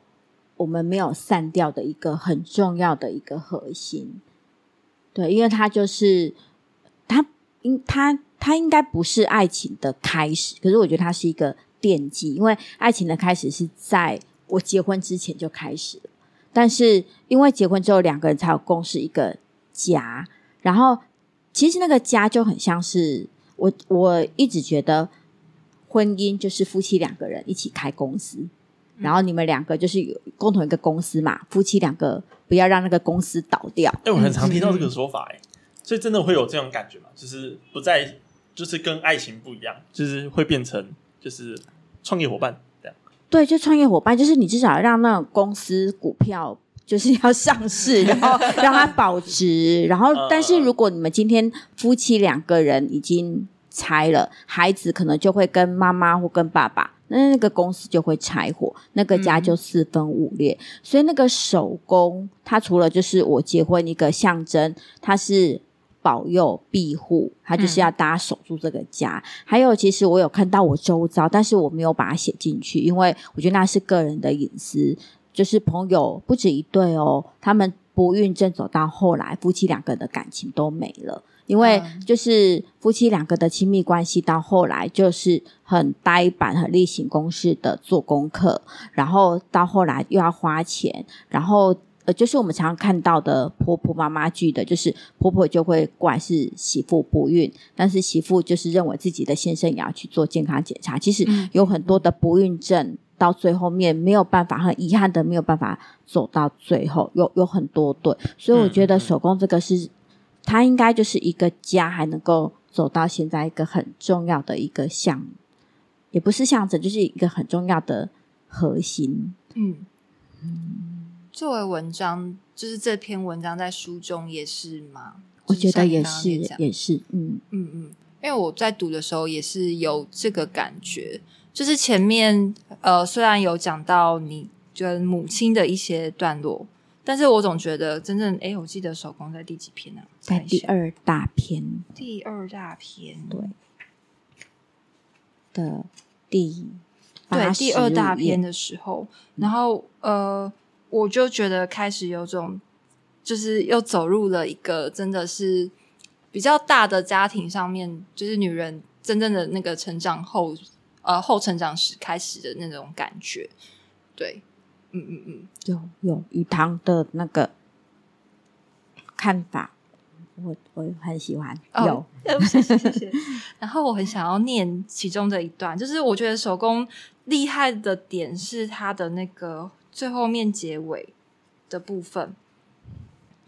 我们没有散掉的一个很重要的一个核心。对，因为他就是他应他他应该不是爱情的开始，可是我觉得他是一个奠基，因为爱情的开始是在我结婚之前就开始了。但是因为结婚之后，两个人才有共识一个家，然后其实那个家就很像是我我一直觉得婚姻就是夫妻两个人一起开公司，然后你们两个就是有共同一个公司嘛，夫妻两个不要让那个公司倒掉。哎，我很常听到这个说法，哎，所以真的会有这种感觉嘛？就是不再。就是跟爱情不一样，就是会变成就是创业伙伴这样。对，就创业伙伴，就是你至少让那种公司股票就是要上市，然后让它保值。然后，但是如果你们今天夫妻两个人已经拆了，孩子可能就会跟妈妈或跟爸爸，那那个公司就会拆伙，那个家就四分五裂。所以那个手工，它除了就是我结婚一个象征，它是。保佑庇护，他就是要大家守住这个家。还有，其实我有看到我周遭，但是我没有把它写进去，因为我觉得那是个人的隐私。就是朋友不止一对哦，他们不孕症走到后来，夫妻两个人的感情都没了，因为就是夫妻两个的亲密关系到后来就是很呆板、很例行公事的做功课，然后到后来又要花钱，然后。就是我们常常看到的婆婆妈妈剧的，就是婆婆就会怪是媳妇不孕，但是媳妇就是认为自己的先生也要去做健康检查。其实有很多的不孕症到最后面没有办法，很遗憾的没有办法走到最后，有有很多对，所以我觉得手工这个是，它应该就是一个家，还能够走到现在一个很重要的一个项，也不是象征，就是一个很重要的核心。嗯嗯，作为文章，就是这篇文章在书中也是吗？我觉得也是，也是，嗯嗯嗯，因为我在读的时候也是有这个感觉。就是前面呃，虽然有讲到你跟母亲的一些段落，但是我总觉得真正哎，我记得手工在第几篇呢？在第二大篇，第二大篇对的第对第二大篇的时候，然后呃，我就觉得开始有种，就是又走入了一个真的是比较大的家庭上面，就是女人真正的那个成长后。呃，后成长史开始的那种感觉，对，嗯嗯嗯，有有鱼塘的那个看法，我我很喜欢，有，谢谢谢谢。然后我很想要念其中的一段，就是我觉得手工厉害的点是它的那个最后面结尾的部分。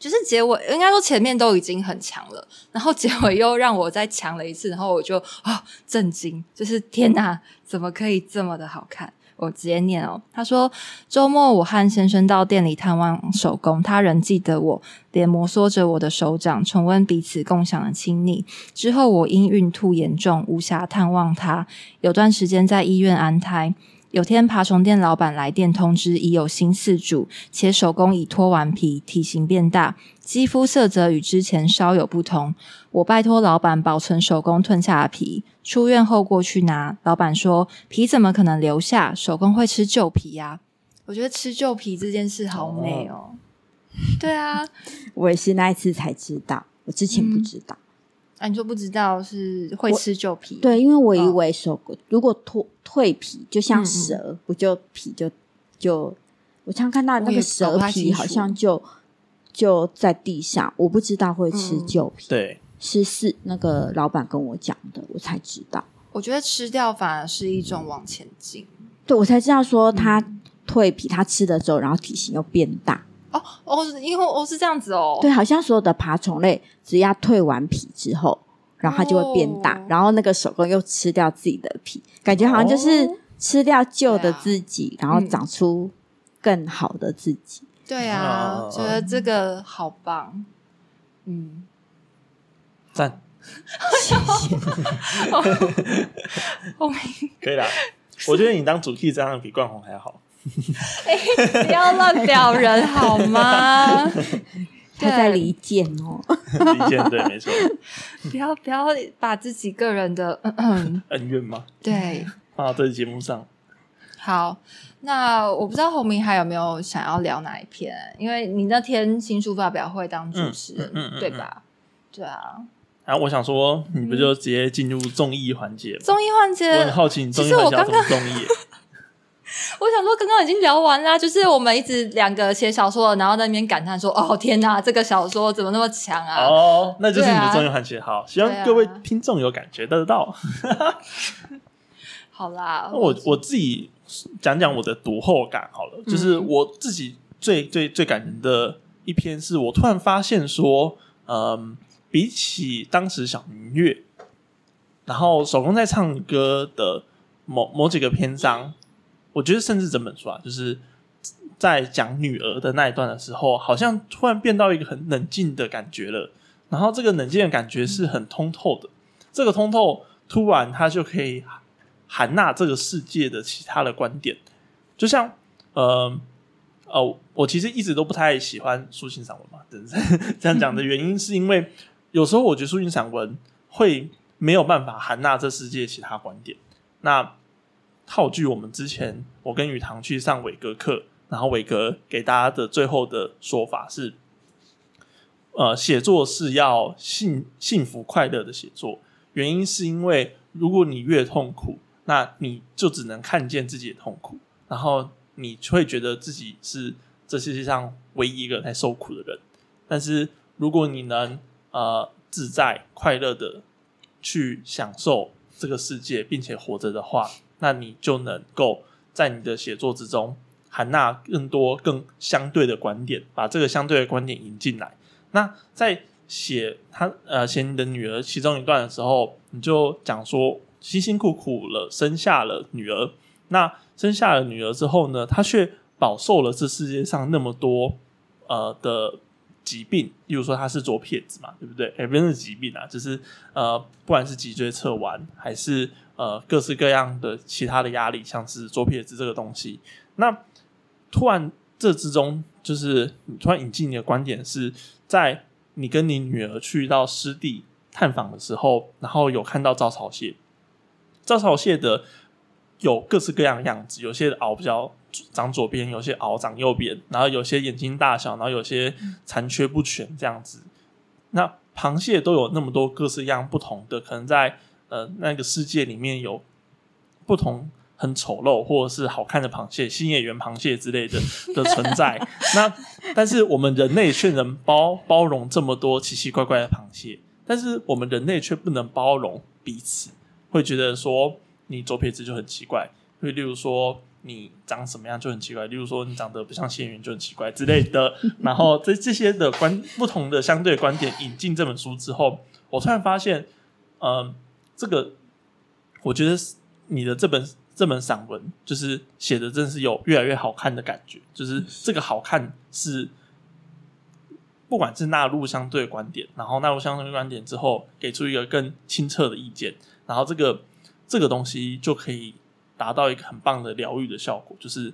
就是结尾，应该说前面都已经很强了，然后结尾又让我再强了一次，然后我就啊震惊，就是天哪，怎么可以这么的好看？我直接念哦，他说周末我和先生到店里探望手工，他仍记得我，脸摩挲着我的手掌，重温彼此共享的亲昵。之后我因孕吐严重，无暇探望他，有段时间在医院安胎。有天，爬虫店老板来电通知，已有新饲主，且手工已脱完皮，体型变大，肌肤色泽与之前稍有不同。我拜托老板保存手工吞下的皮，出院后过去拿。老板说：“皮怎么可能留下？手工会吃旧皮呀！”我觉得吃旧皮这件事好美哦。对啊，我也是那一次才知道，我之前不知道。啊，你说不知道是会吃旧皮？对，因为我以为手如果脱蜕皮，就像蛇，不就皮就就，我常看到那个蛇皮好像就就在地上，我不知道会吃旧皮。对，是是那个老板跟我讲的，我才知道。我觉得吃掉反而是一种往前进。对，我才知道说它蜕皮，它吃了之后，然后体型又变大。哦哦，因为哦是这样子哦，对，好像所有的爬虫类，只要蜕完皮之后，然后它就会变大，然后那个手工又吃掉自己的皮，感觉好像就是吃掉旧的自己，然后长出更好的自己。对啊，觉得这个好棒，嗯，赞，谢谢，可以啦，我觉得你当主题这样比冠宏还好。哎，不要乱表人好吗？他在离间哦，离间对，没错。不要不要把自己个人的 恩怨吗？对，放到这节目上。好，那我不知道洪明还有没有想要聊哪一篇？因为你那天新书发表会当主持人，对吧？对啊。然后我想说，你不就直接进入综艺环节？综艺环节，我很好奇，你综艺环节怎么综艺？我想说，刚刚已经聊完啦，就是我们一直两个写小说，然后在那边感叹说：“哦，天哪，这个小说怎么那么强啊！”哦，那就是你的综艺环节。好，希望各位听众有感觉得到。好啦，我我自己讲讲我的读后感好了，就是我自己最最最感人的一篇，是我突然发现说，嗯，比起当时小明月，然后手工在唱歌的某某几个篇章。我觉得，甚至整本书啊，就是在讲女儿的那一段的时候，好像突然变到一个很冷静的感觉了。然后，这个冷静的感觉是很通透的。这个通透，突然它就可以含纳这个世界的其他的观点。就像，呃，呃，我其实一直都不太喜欢抒情散文嘛。这样讲的原因，是因为有时候我觉得抒情散文会没有办法含纳这世界其他观点。那套句我们之前我跟雨堂去上伟哥课，然后伟哥给大家的最后的说法是：呃，写作是要幸幸福快乐的写作。原因是因为如果你越痛苦，那你就只能看见自己的痛苦，然后你会觉得自己是这世界上唯一一个在受苦的人。但是如果你能呃自在快乐的去享受这个世界，并且活着的话。那你就能够在你的写作之中含纳更多更相对的观点，把这个相对的观点引进来。那在写他呃写你的女儿其中一段的时候，你就讲说辛辛苦苦了生下了女儿，那生下了女儿之后呢，她却饱受了这世界上那么多呃的疾病，例如说她是左撇子嘛，对不对？也不是疾病啊，就是呃不管是脊椎侧弯还是呃各式各样的其他的压力，像是左撇子这个东西，那突然这之中就是突然引进你的观点是在。你跟你女儿去到湿地探访的时候，然后有看到招潮蟹。招潮蟹的有各式各样的样子，有些螯比较长左边，有些螯长右边，然后有些眼睛大小，然后有些残缺不全这样子。那螃蟹都有那么多各式各样不同的，可能在呃那个世界里面有不同。很丑陋或者是好看的螃蟹，新野原螃蟹之类的 的存在。那但是我们人类却能包包容这么多奇奇怪怪的螃蟹，但是我们人类却不能包容彼此，会觉得说你左撇子就很奇怪，会例如说你长什么样就很奇怪，例如说你长得不像仙人就很奇怪之类的。然后这这些的观不同的相对观点引进这本书之后，我突然发现，嗯，这个我觉得你的这本。这本散文就是写的，真是有越来越好看的感觉。就是这个好看是，不管是纳入相对观点，然后纳入相对观点之后，给出一个更清澈的意见，然后这个这个东西就可以达到一个很棒的疗愈的效果。就是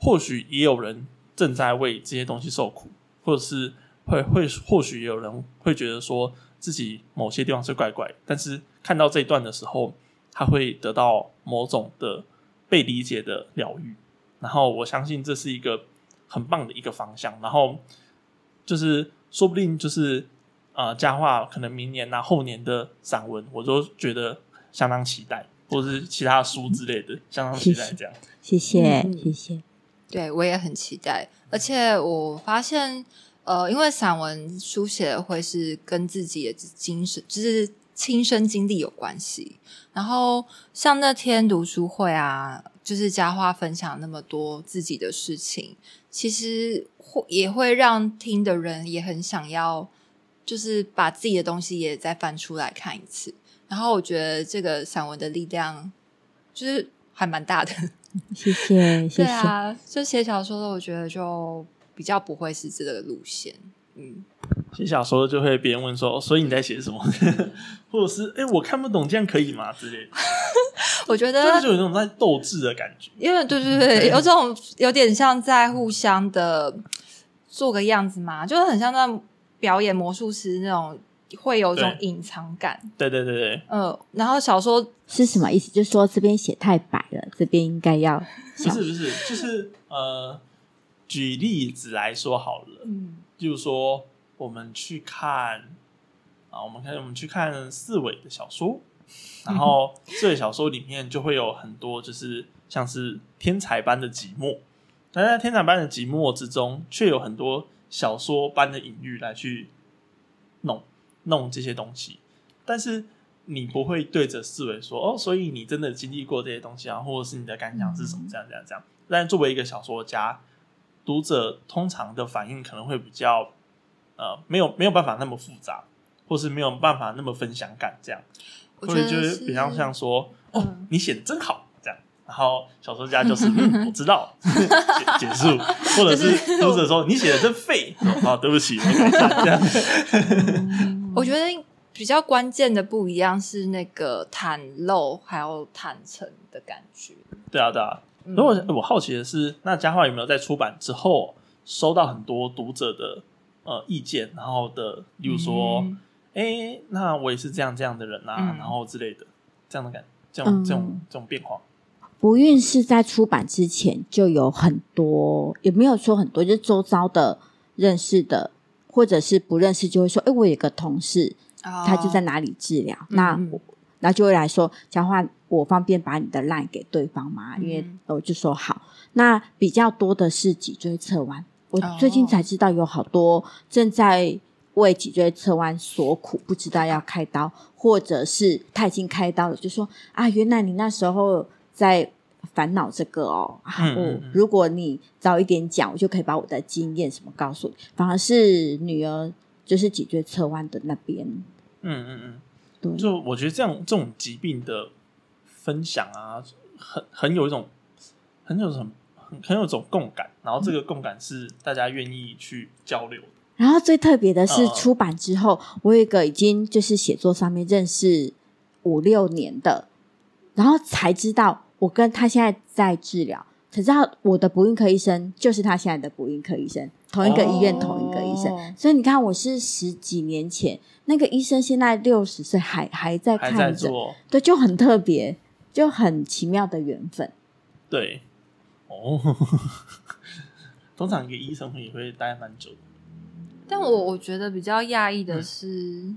或许也有人正在为这些东西受苦，或者是会会或许也有人会觉得说自己某些地方是怪怪，但是看到这一段的时候。他会得到某种的被理解的疗愈，然后我相信这是一个很棒的一个方向。然后就是说不定就是呃，佳话可能明年啊、后年的散文，我都觉得相当期待，或者是其他书之类的，相当期待这样。谢谢，谢谢。对我也很期待，而且我发现呃，因为散文书写会是跟自己的精神，就是。亲身经历有关系，然后像那天读书会啊，就是佳话分享那么多自己的事情，其实会也会让听的人也很想要，就是把自己的东西也再翻出来看一次。然后我觉得这个散文的力量就是还蛮大的。谢谢，谢谢。对啊，就写小说的，我觉得就比较不会是这个路线。嗯。写小说就会别人问说，所以你在写什么？或者是哎，我看不懂，这样可以吗？之类。我觉得就有那种在斗智的感觉，因为对对对，有这种有点像在互相的做个样子嘛，就是很像在表演魔术师那种，会有一种隐藏感。对对对对，嗯。然后小说是什么意思？就是说这边写太白了，这边应该要不是不是，就是呃，举例子来说好了，嗯，就是说。我们去看啊，我们看我们去看四尾的小说，然后 四尾小说里面就会有很多，就是像是天才般的寂寞，但在天才般的寂寞之中，却有很多小说般的隐喻来去弄弄这些东西。但是你不会对着四维说哦，所以你真的经历过这些东西啊，或者是你的感想是什么？这样这样这样。但作为一个小说家，读者通常的反应可能会比较。呃，没有没有办法那么复杂，或是没有办法那么分享感这样，所以就是比较像说，哦，你写的真好这样，然后小说家就是 嗯我知道 结结束，或者是读者说你写的真废，啊，对不起，这样。我觉得比较关键的不一样是那个袒露还有坦诚的感觉。对啊，对啊。如果我好奇的是，那佳话有没有在出版之后收到很多读者的？呃，意见，然后的，例如说，哎，那我也是这样这样的人啊，然后之类的，这样的感，这种这种这种变化。不孕是在出版之前就有很多，也没有说很多，就是周遭的认识的，或者是不认识，就会说，哎，我有个同事，他就在哪里治疗，那那就会来说，交换我方便把你的 line 给对方吗？因为我就说好。那比较多的是脊椎侧弯。我最近才知道有好多正在为脊椎侧弯所苦，不知道要开刀，或者是他已经开刀了，就说啊，原来你那时候在烦恼这个哦。我如果你早一点讲，我就可以把我的经验什么告诉你。反而是女儿就是脊椎侧弯的那边。嗯嗯嗯，对。就我觉得这样这种疾病的分享啊，很很有一种很有种很很有种共感，然后这个共感是大家愿意去交流。然后最特别的是出版之后，我有一个已经就是写作上面认识五六年的，然后才知道我跟他现在在治疗，才知道我的不孕科医生就是他现在的不孕科医生，同一个医院同一个医生。所以你看，我是十几年前那个医生，现在六十岁还还在看着，对，就很特别，就很奇妙的缘分。对，哦，通常一个医生也会待蛮久的。但我我觉得比较讶异的是，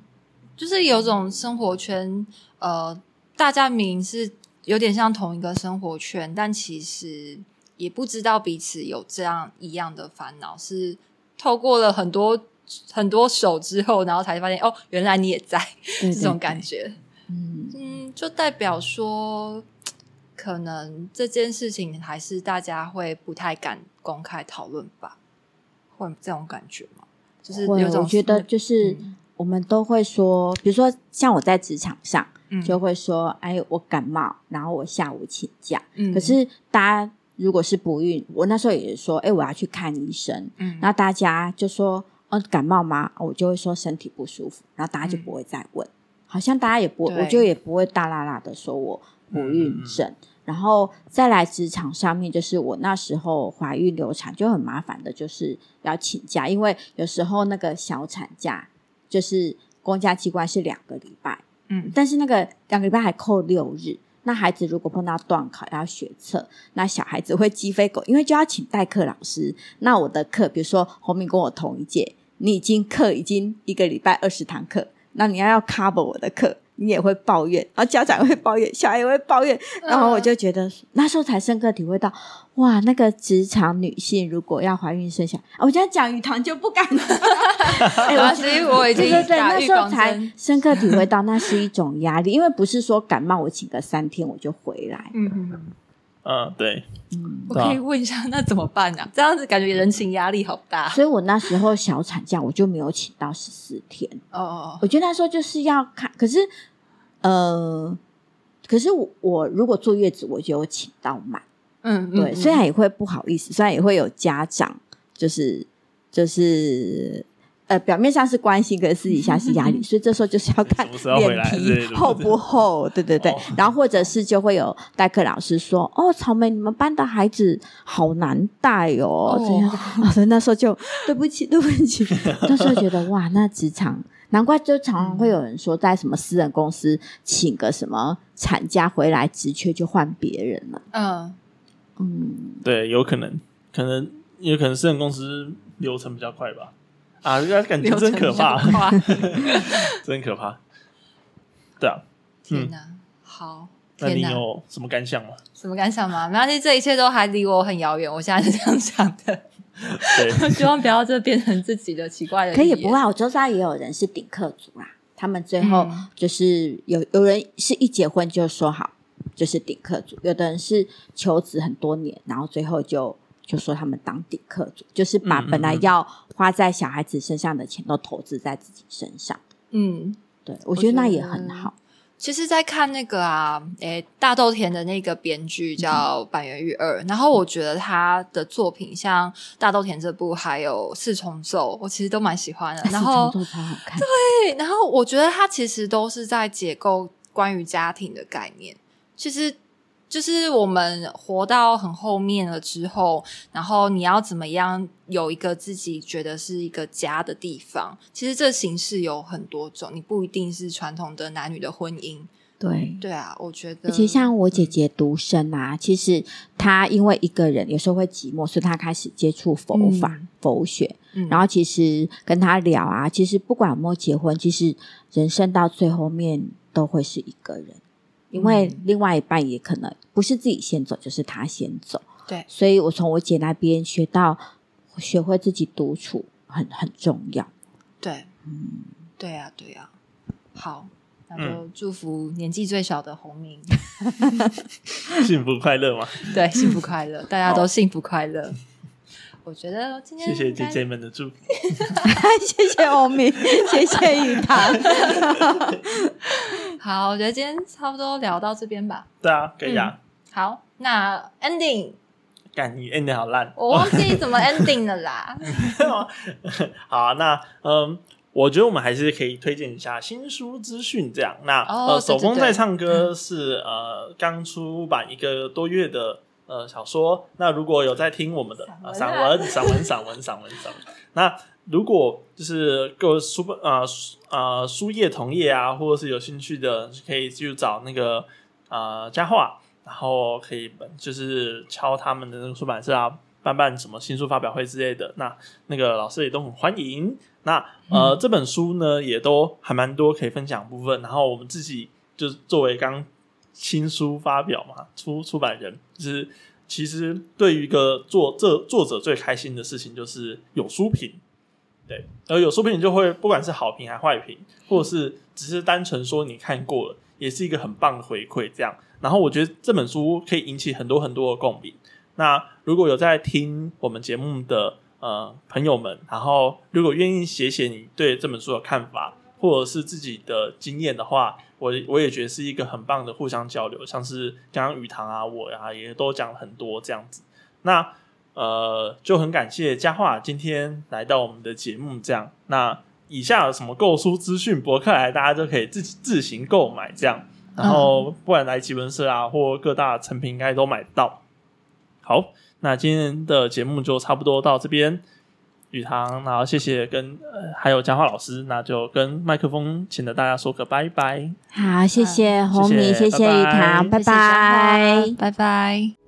就是有种生活圈，呃，大家明是有点像同一个生活圈，但其实也不知道彼此有这样一样的烦恼，是透过了很多很多手之后，然后才发现哦，原来你也在这种感觉。嗯嗯，就代表说，可能这件事情还是大家会不太敢公开讨论吧，会这种感觉吗？就是有种，我觉得就是我们都会说，比如说像我在职场上，就会说，哎，我感冒，然后我下午请假。可是大家如果是不孕，我那时候也是说，哎，我要去看医生。嗯，然后大家就说，哦，感冒吗？我就会说身体不舒服，然后大家就不会再问，好像大家也不，我就也不会大啦啦的说我不孕症。然后再来职场上面，就是我那时候怀孕流产就很麻烦的，就是要请假，因为有时候那个小产假就是公家机关是两个礼拜，嗯，但是那个两个礼拜还扣六日，那孩子如果碰到断考要学测，那小孩子会鸡飞狗，因为就要请代课老师，那我的课，比如说红明跟我同一届，你已经课已经一个礼拜二十堂课，那你要要 cover 我的课。你也会抱怨，然后家长会抱怨，小孩也会抱怨，然后我就觉得那时候才深刻体会到，哇，那个职场女性如果要怀孕生小孩，我这样讲语堂就不敢了。哎，所以我已经对对对，那时候才深刻体会到那是一种压力，因为不是说感冒我请个三天我就回来。嗯嗯。嗯，对，我可以问一下，那怎么办呢？这样子感觉人情压力好大。所以我那时候小产假我就没有请到十四天。哦哦，我觉得那时候就是要看，可是呃，可是我我如果坐月子，我就有请到满。嗯，对，虽然也会不好意思，虽然也会有家长，就是就是。呃，表面上是关心，可是私底下是压力，所以这时候就是要看脸皮厚不厚，对对对。然后或者是就会有代课老师说：“哦，草莓，你们班的孩子好难带哦。”这样，所以那时候就对不起，对不起。那时候觉得哇，那职场难怪就常常会有人说，在什么私人公司请个什么产假回来，职缺就换别人了。嗯嗯，对，有可能，可能有可能私人公司流程比较快吧。啊，这感觉真可怕，真可怕。对啊，天哪，好，那你有什么感想吗？什么感想吗？没关系，这一切都还离我很遥远。我现在是这样想的，对，希望不要这变成自己的奇怪的。可以不会，我周遭也有人是顶客族啦，他们最后就是有有人是一结婚就说好，就是顶客族；有的人是求子很多年，然后最后就。就说他们当顶客族，就是把本来要花在小孩子身上的钱都投资在自己身上。嗯，对，我觉得那也很好。其实，在看那个啊，诶，大豆田的那个编剧叫板垣玉二，然后我觉得他的作品像大豆田这部，还有四重奏，我其实都蛮喜欢的。然后，对，然后我觉得他其实都是在解构关于家庭的概念。其实。就是我们活到很后面了之后，然后你要怎么样有一个自己觉得是一个家的地方？其实这形式有很多种，你不一定是传统的男女的婚姻。对对啊，我觉得，而且像我姐姐独生啊，其实她因为一个人有时候会寂寞，所以她开始接触佛法、佛学。然后其实跟她聊啊，其实不管有没有结婚，其实人生到最后面都会是一个人。因为另外一半也可能不是自己先走，就是他先走。对，所以我从我姐那边学到，学会自己独处很很重要。对，嗯，对呀，对呀。好，那就祝福年纪最小的洪明 幸福快乐嘛？对，幸福快乐，大家都幸福快乐。我觉得今天谢谢姐姐们的祝福，谢谢欧明，谢谢雨堂。好，我觉得今天差不多聊到这边吧。对啊，可以啊。好，那 ending，干你 ending 好烂，我忘记怎么 ending 了啦。好，那嗯，我觉得我们还是可以推荐一下新书资讯。这样，那呃，手工在唱歌是呃刚出版一个多月的。呃，小说。那如果有在听我们的散文、散文、散文、散文、散文，那如果就是各书本啊啊书页同业啊，或者是有兴趣的，可以去找那个啊佳话，然后可以就是敲他们的那个出版社啊，办办什么新书发表会之类的。那那个老师也都很欢迎。那呃，这本书呢，也都还蛮多可以分享部分。然后我们自己就是作为刚。新书发表嘛，出出版人就是其实对于一个作作作者最开心的事情就是有书评，对，而有书评就会不管是好评还坏评，或者是只是单纯说你看过了，也是一个很棒的回馈。这样，然后我觉得这本书可以引起很多很多的共鸣。那如果有在听我们节目的呃朋友们，然后如果愿意写写你对这本书的看法，或者是自己的经验的话。我我也觉得是一个很棒的互相交流，像是刚刚雨堂啊，我呀也都讲了很多这样子。那呃，就很感谢佳话今天来到我们的节目，这样。那以下有什么购书资讯，博客来大家都可以自己自行购买这样。然后不管来吉文社啊，或各大成品应该都买到。好，那今天的节目就差不多到这边。雨堂，然后谢谢跟呃还有佳话老师，那就跟麦克风请的大家说个拜拜。好，谢谢红米，谢谢雨堂，拜拜，拜拜。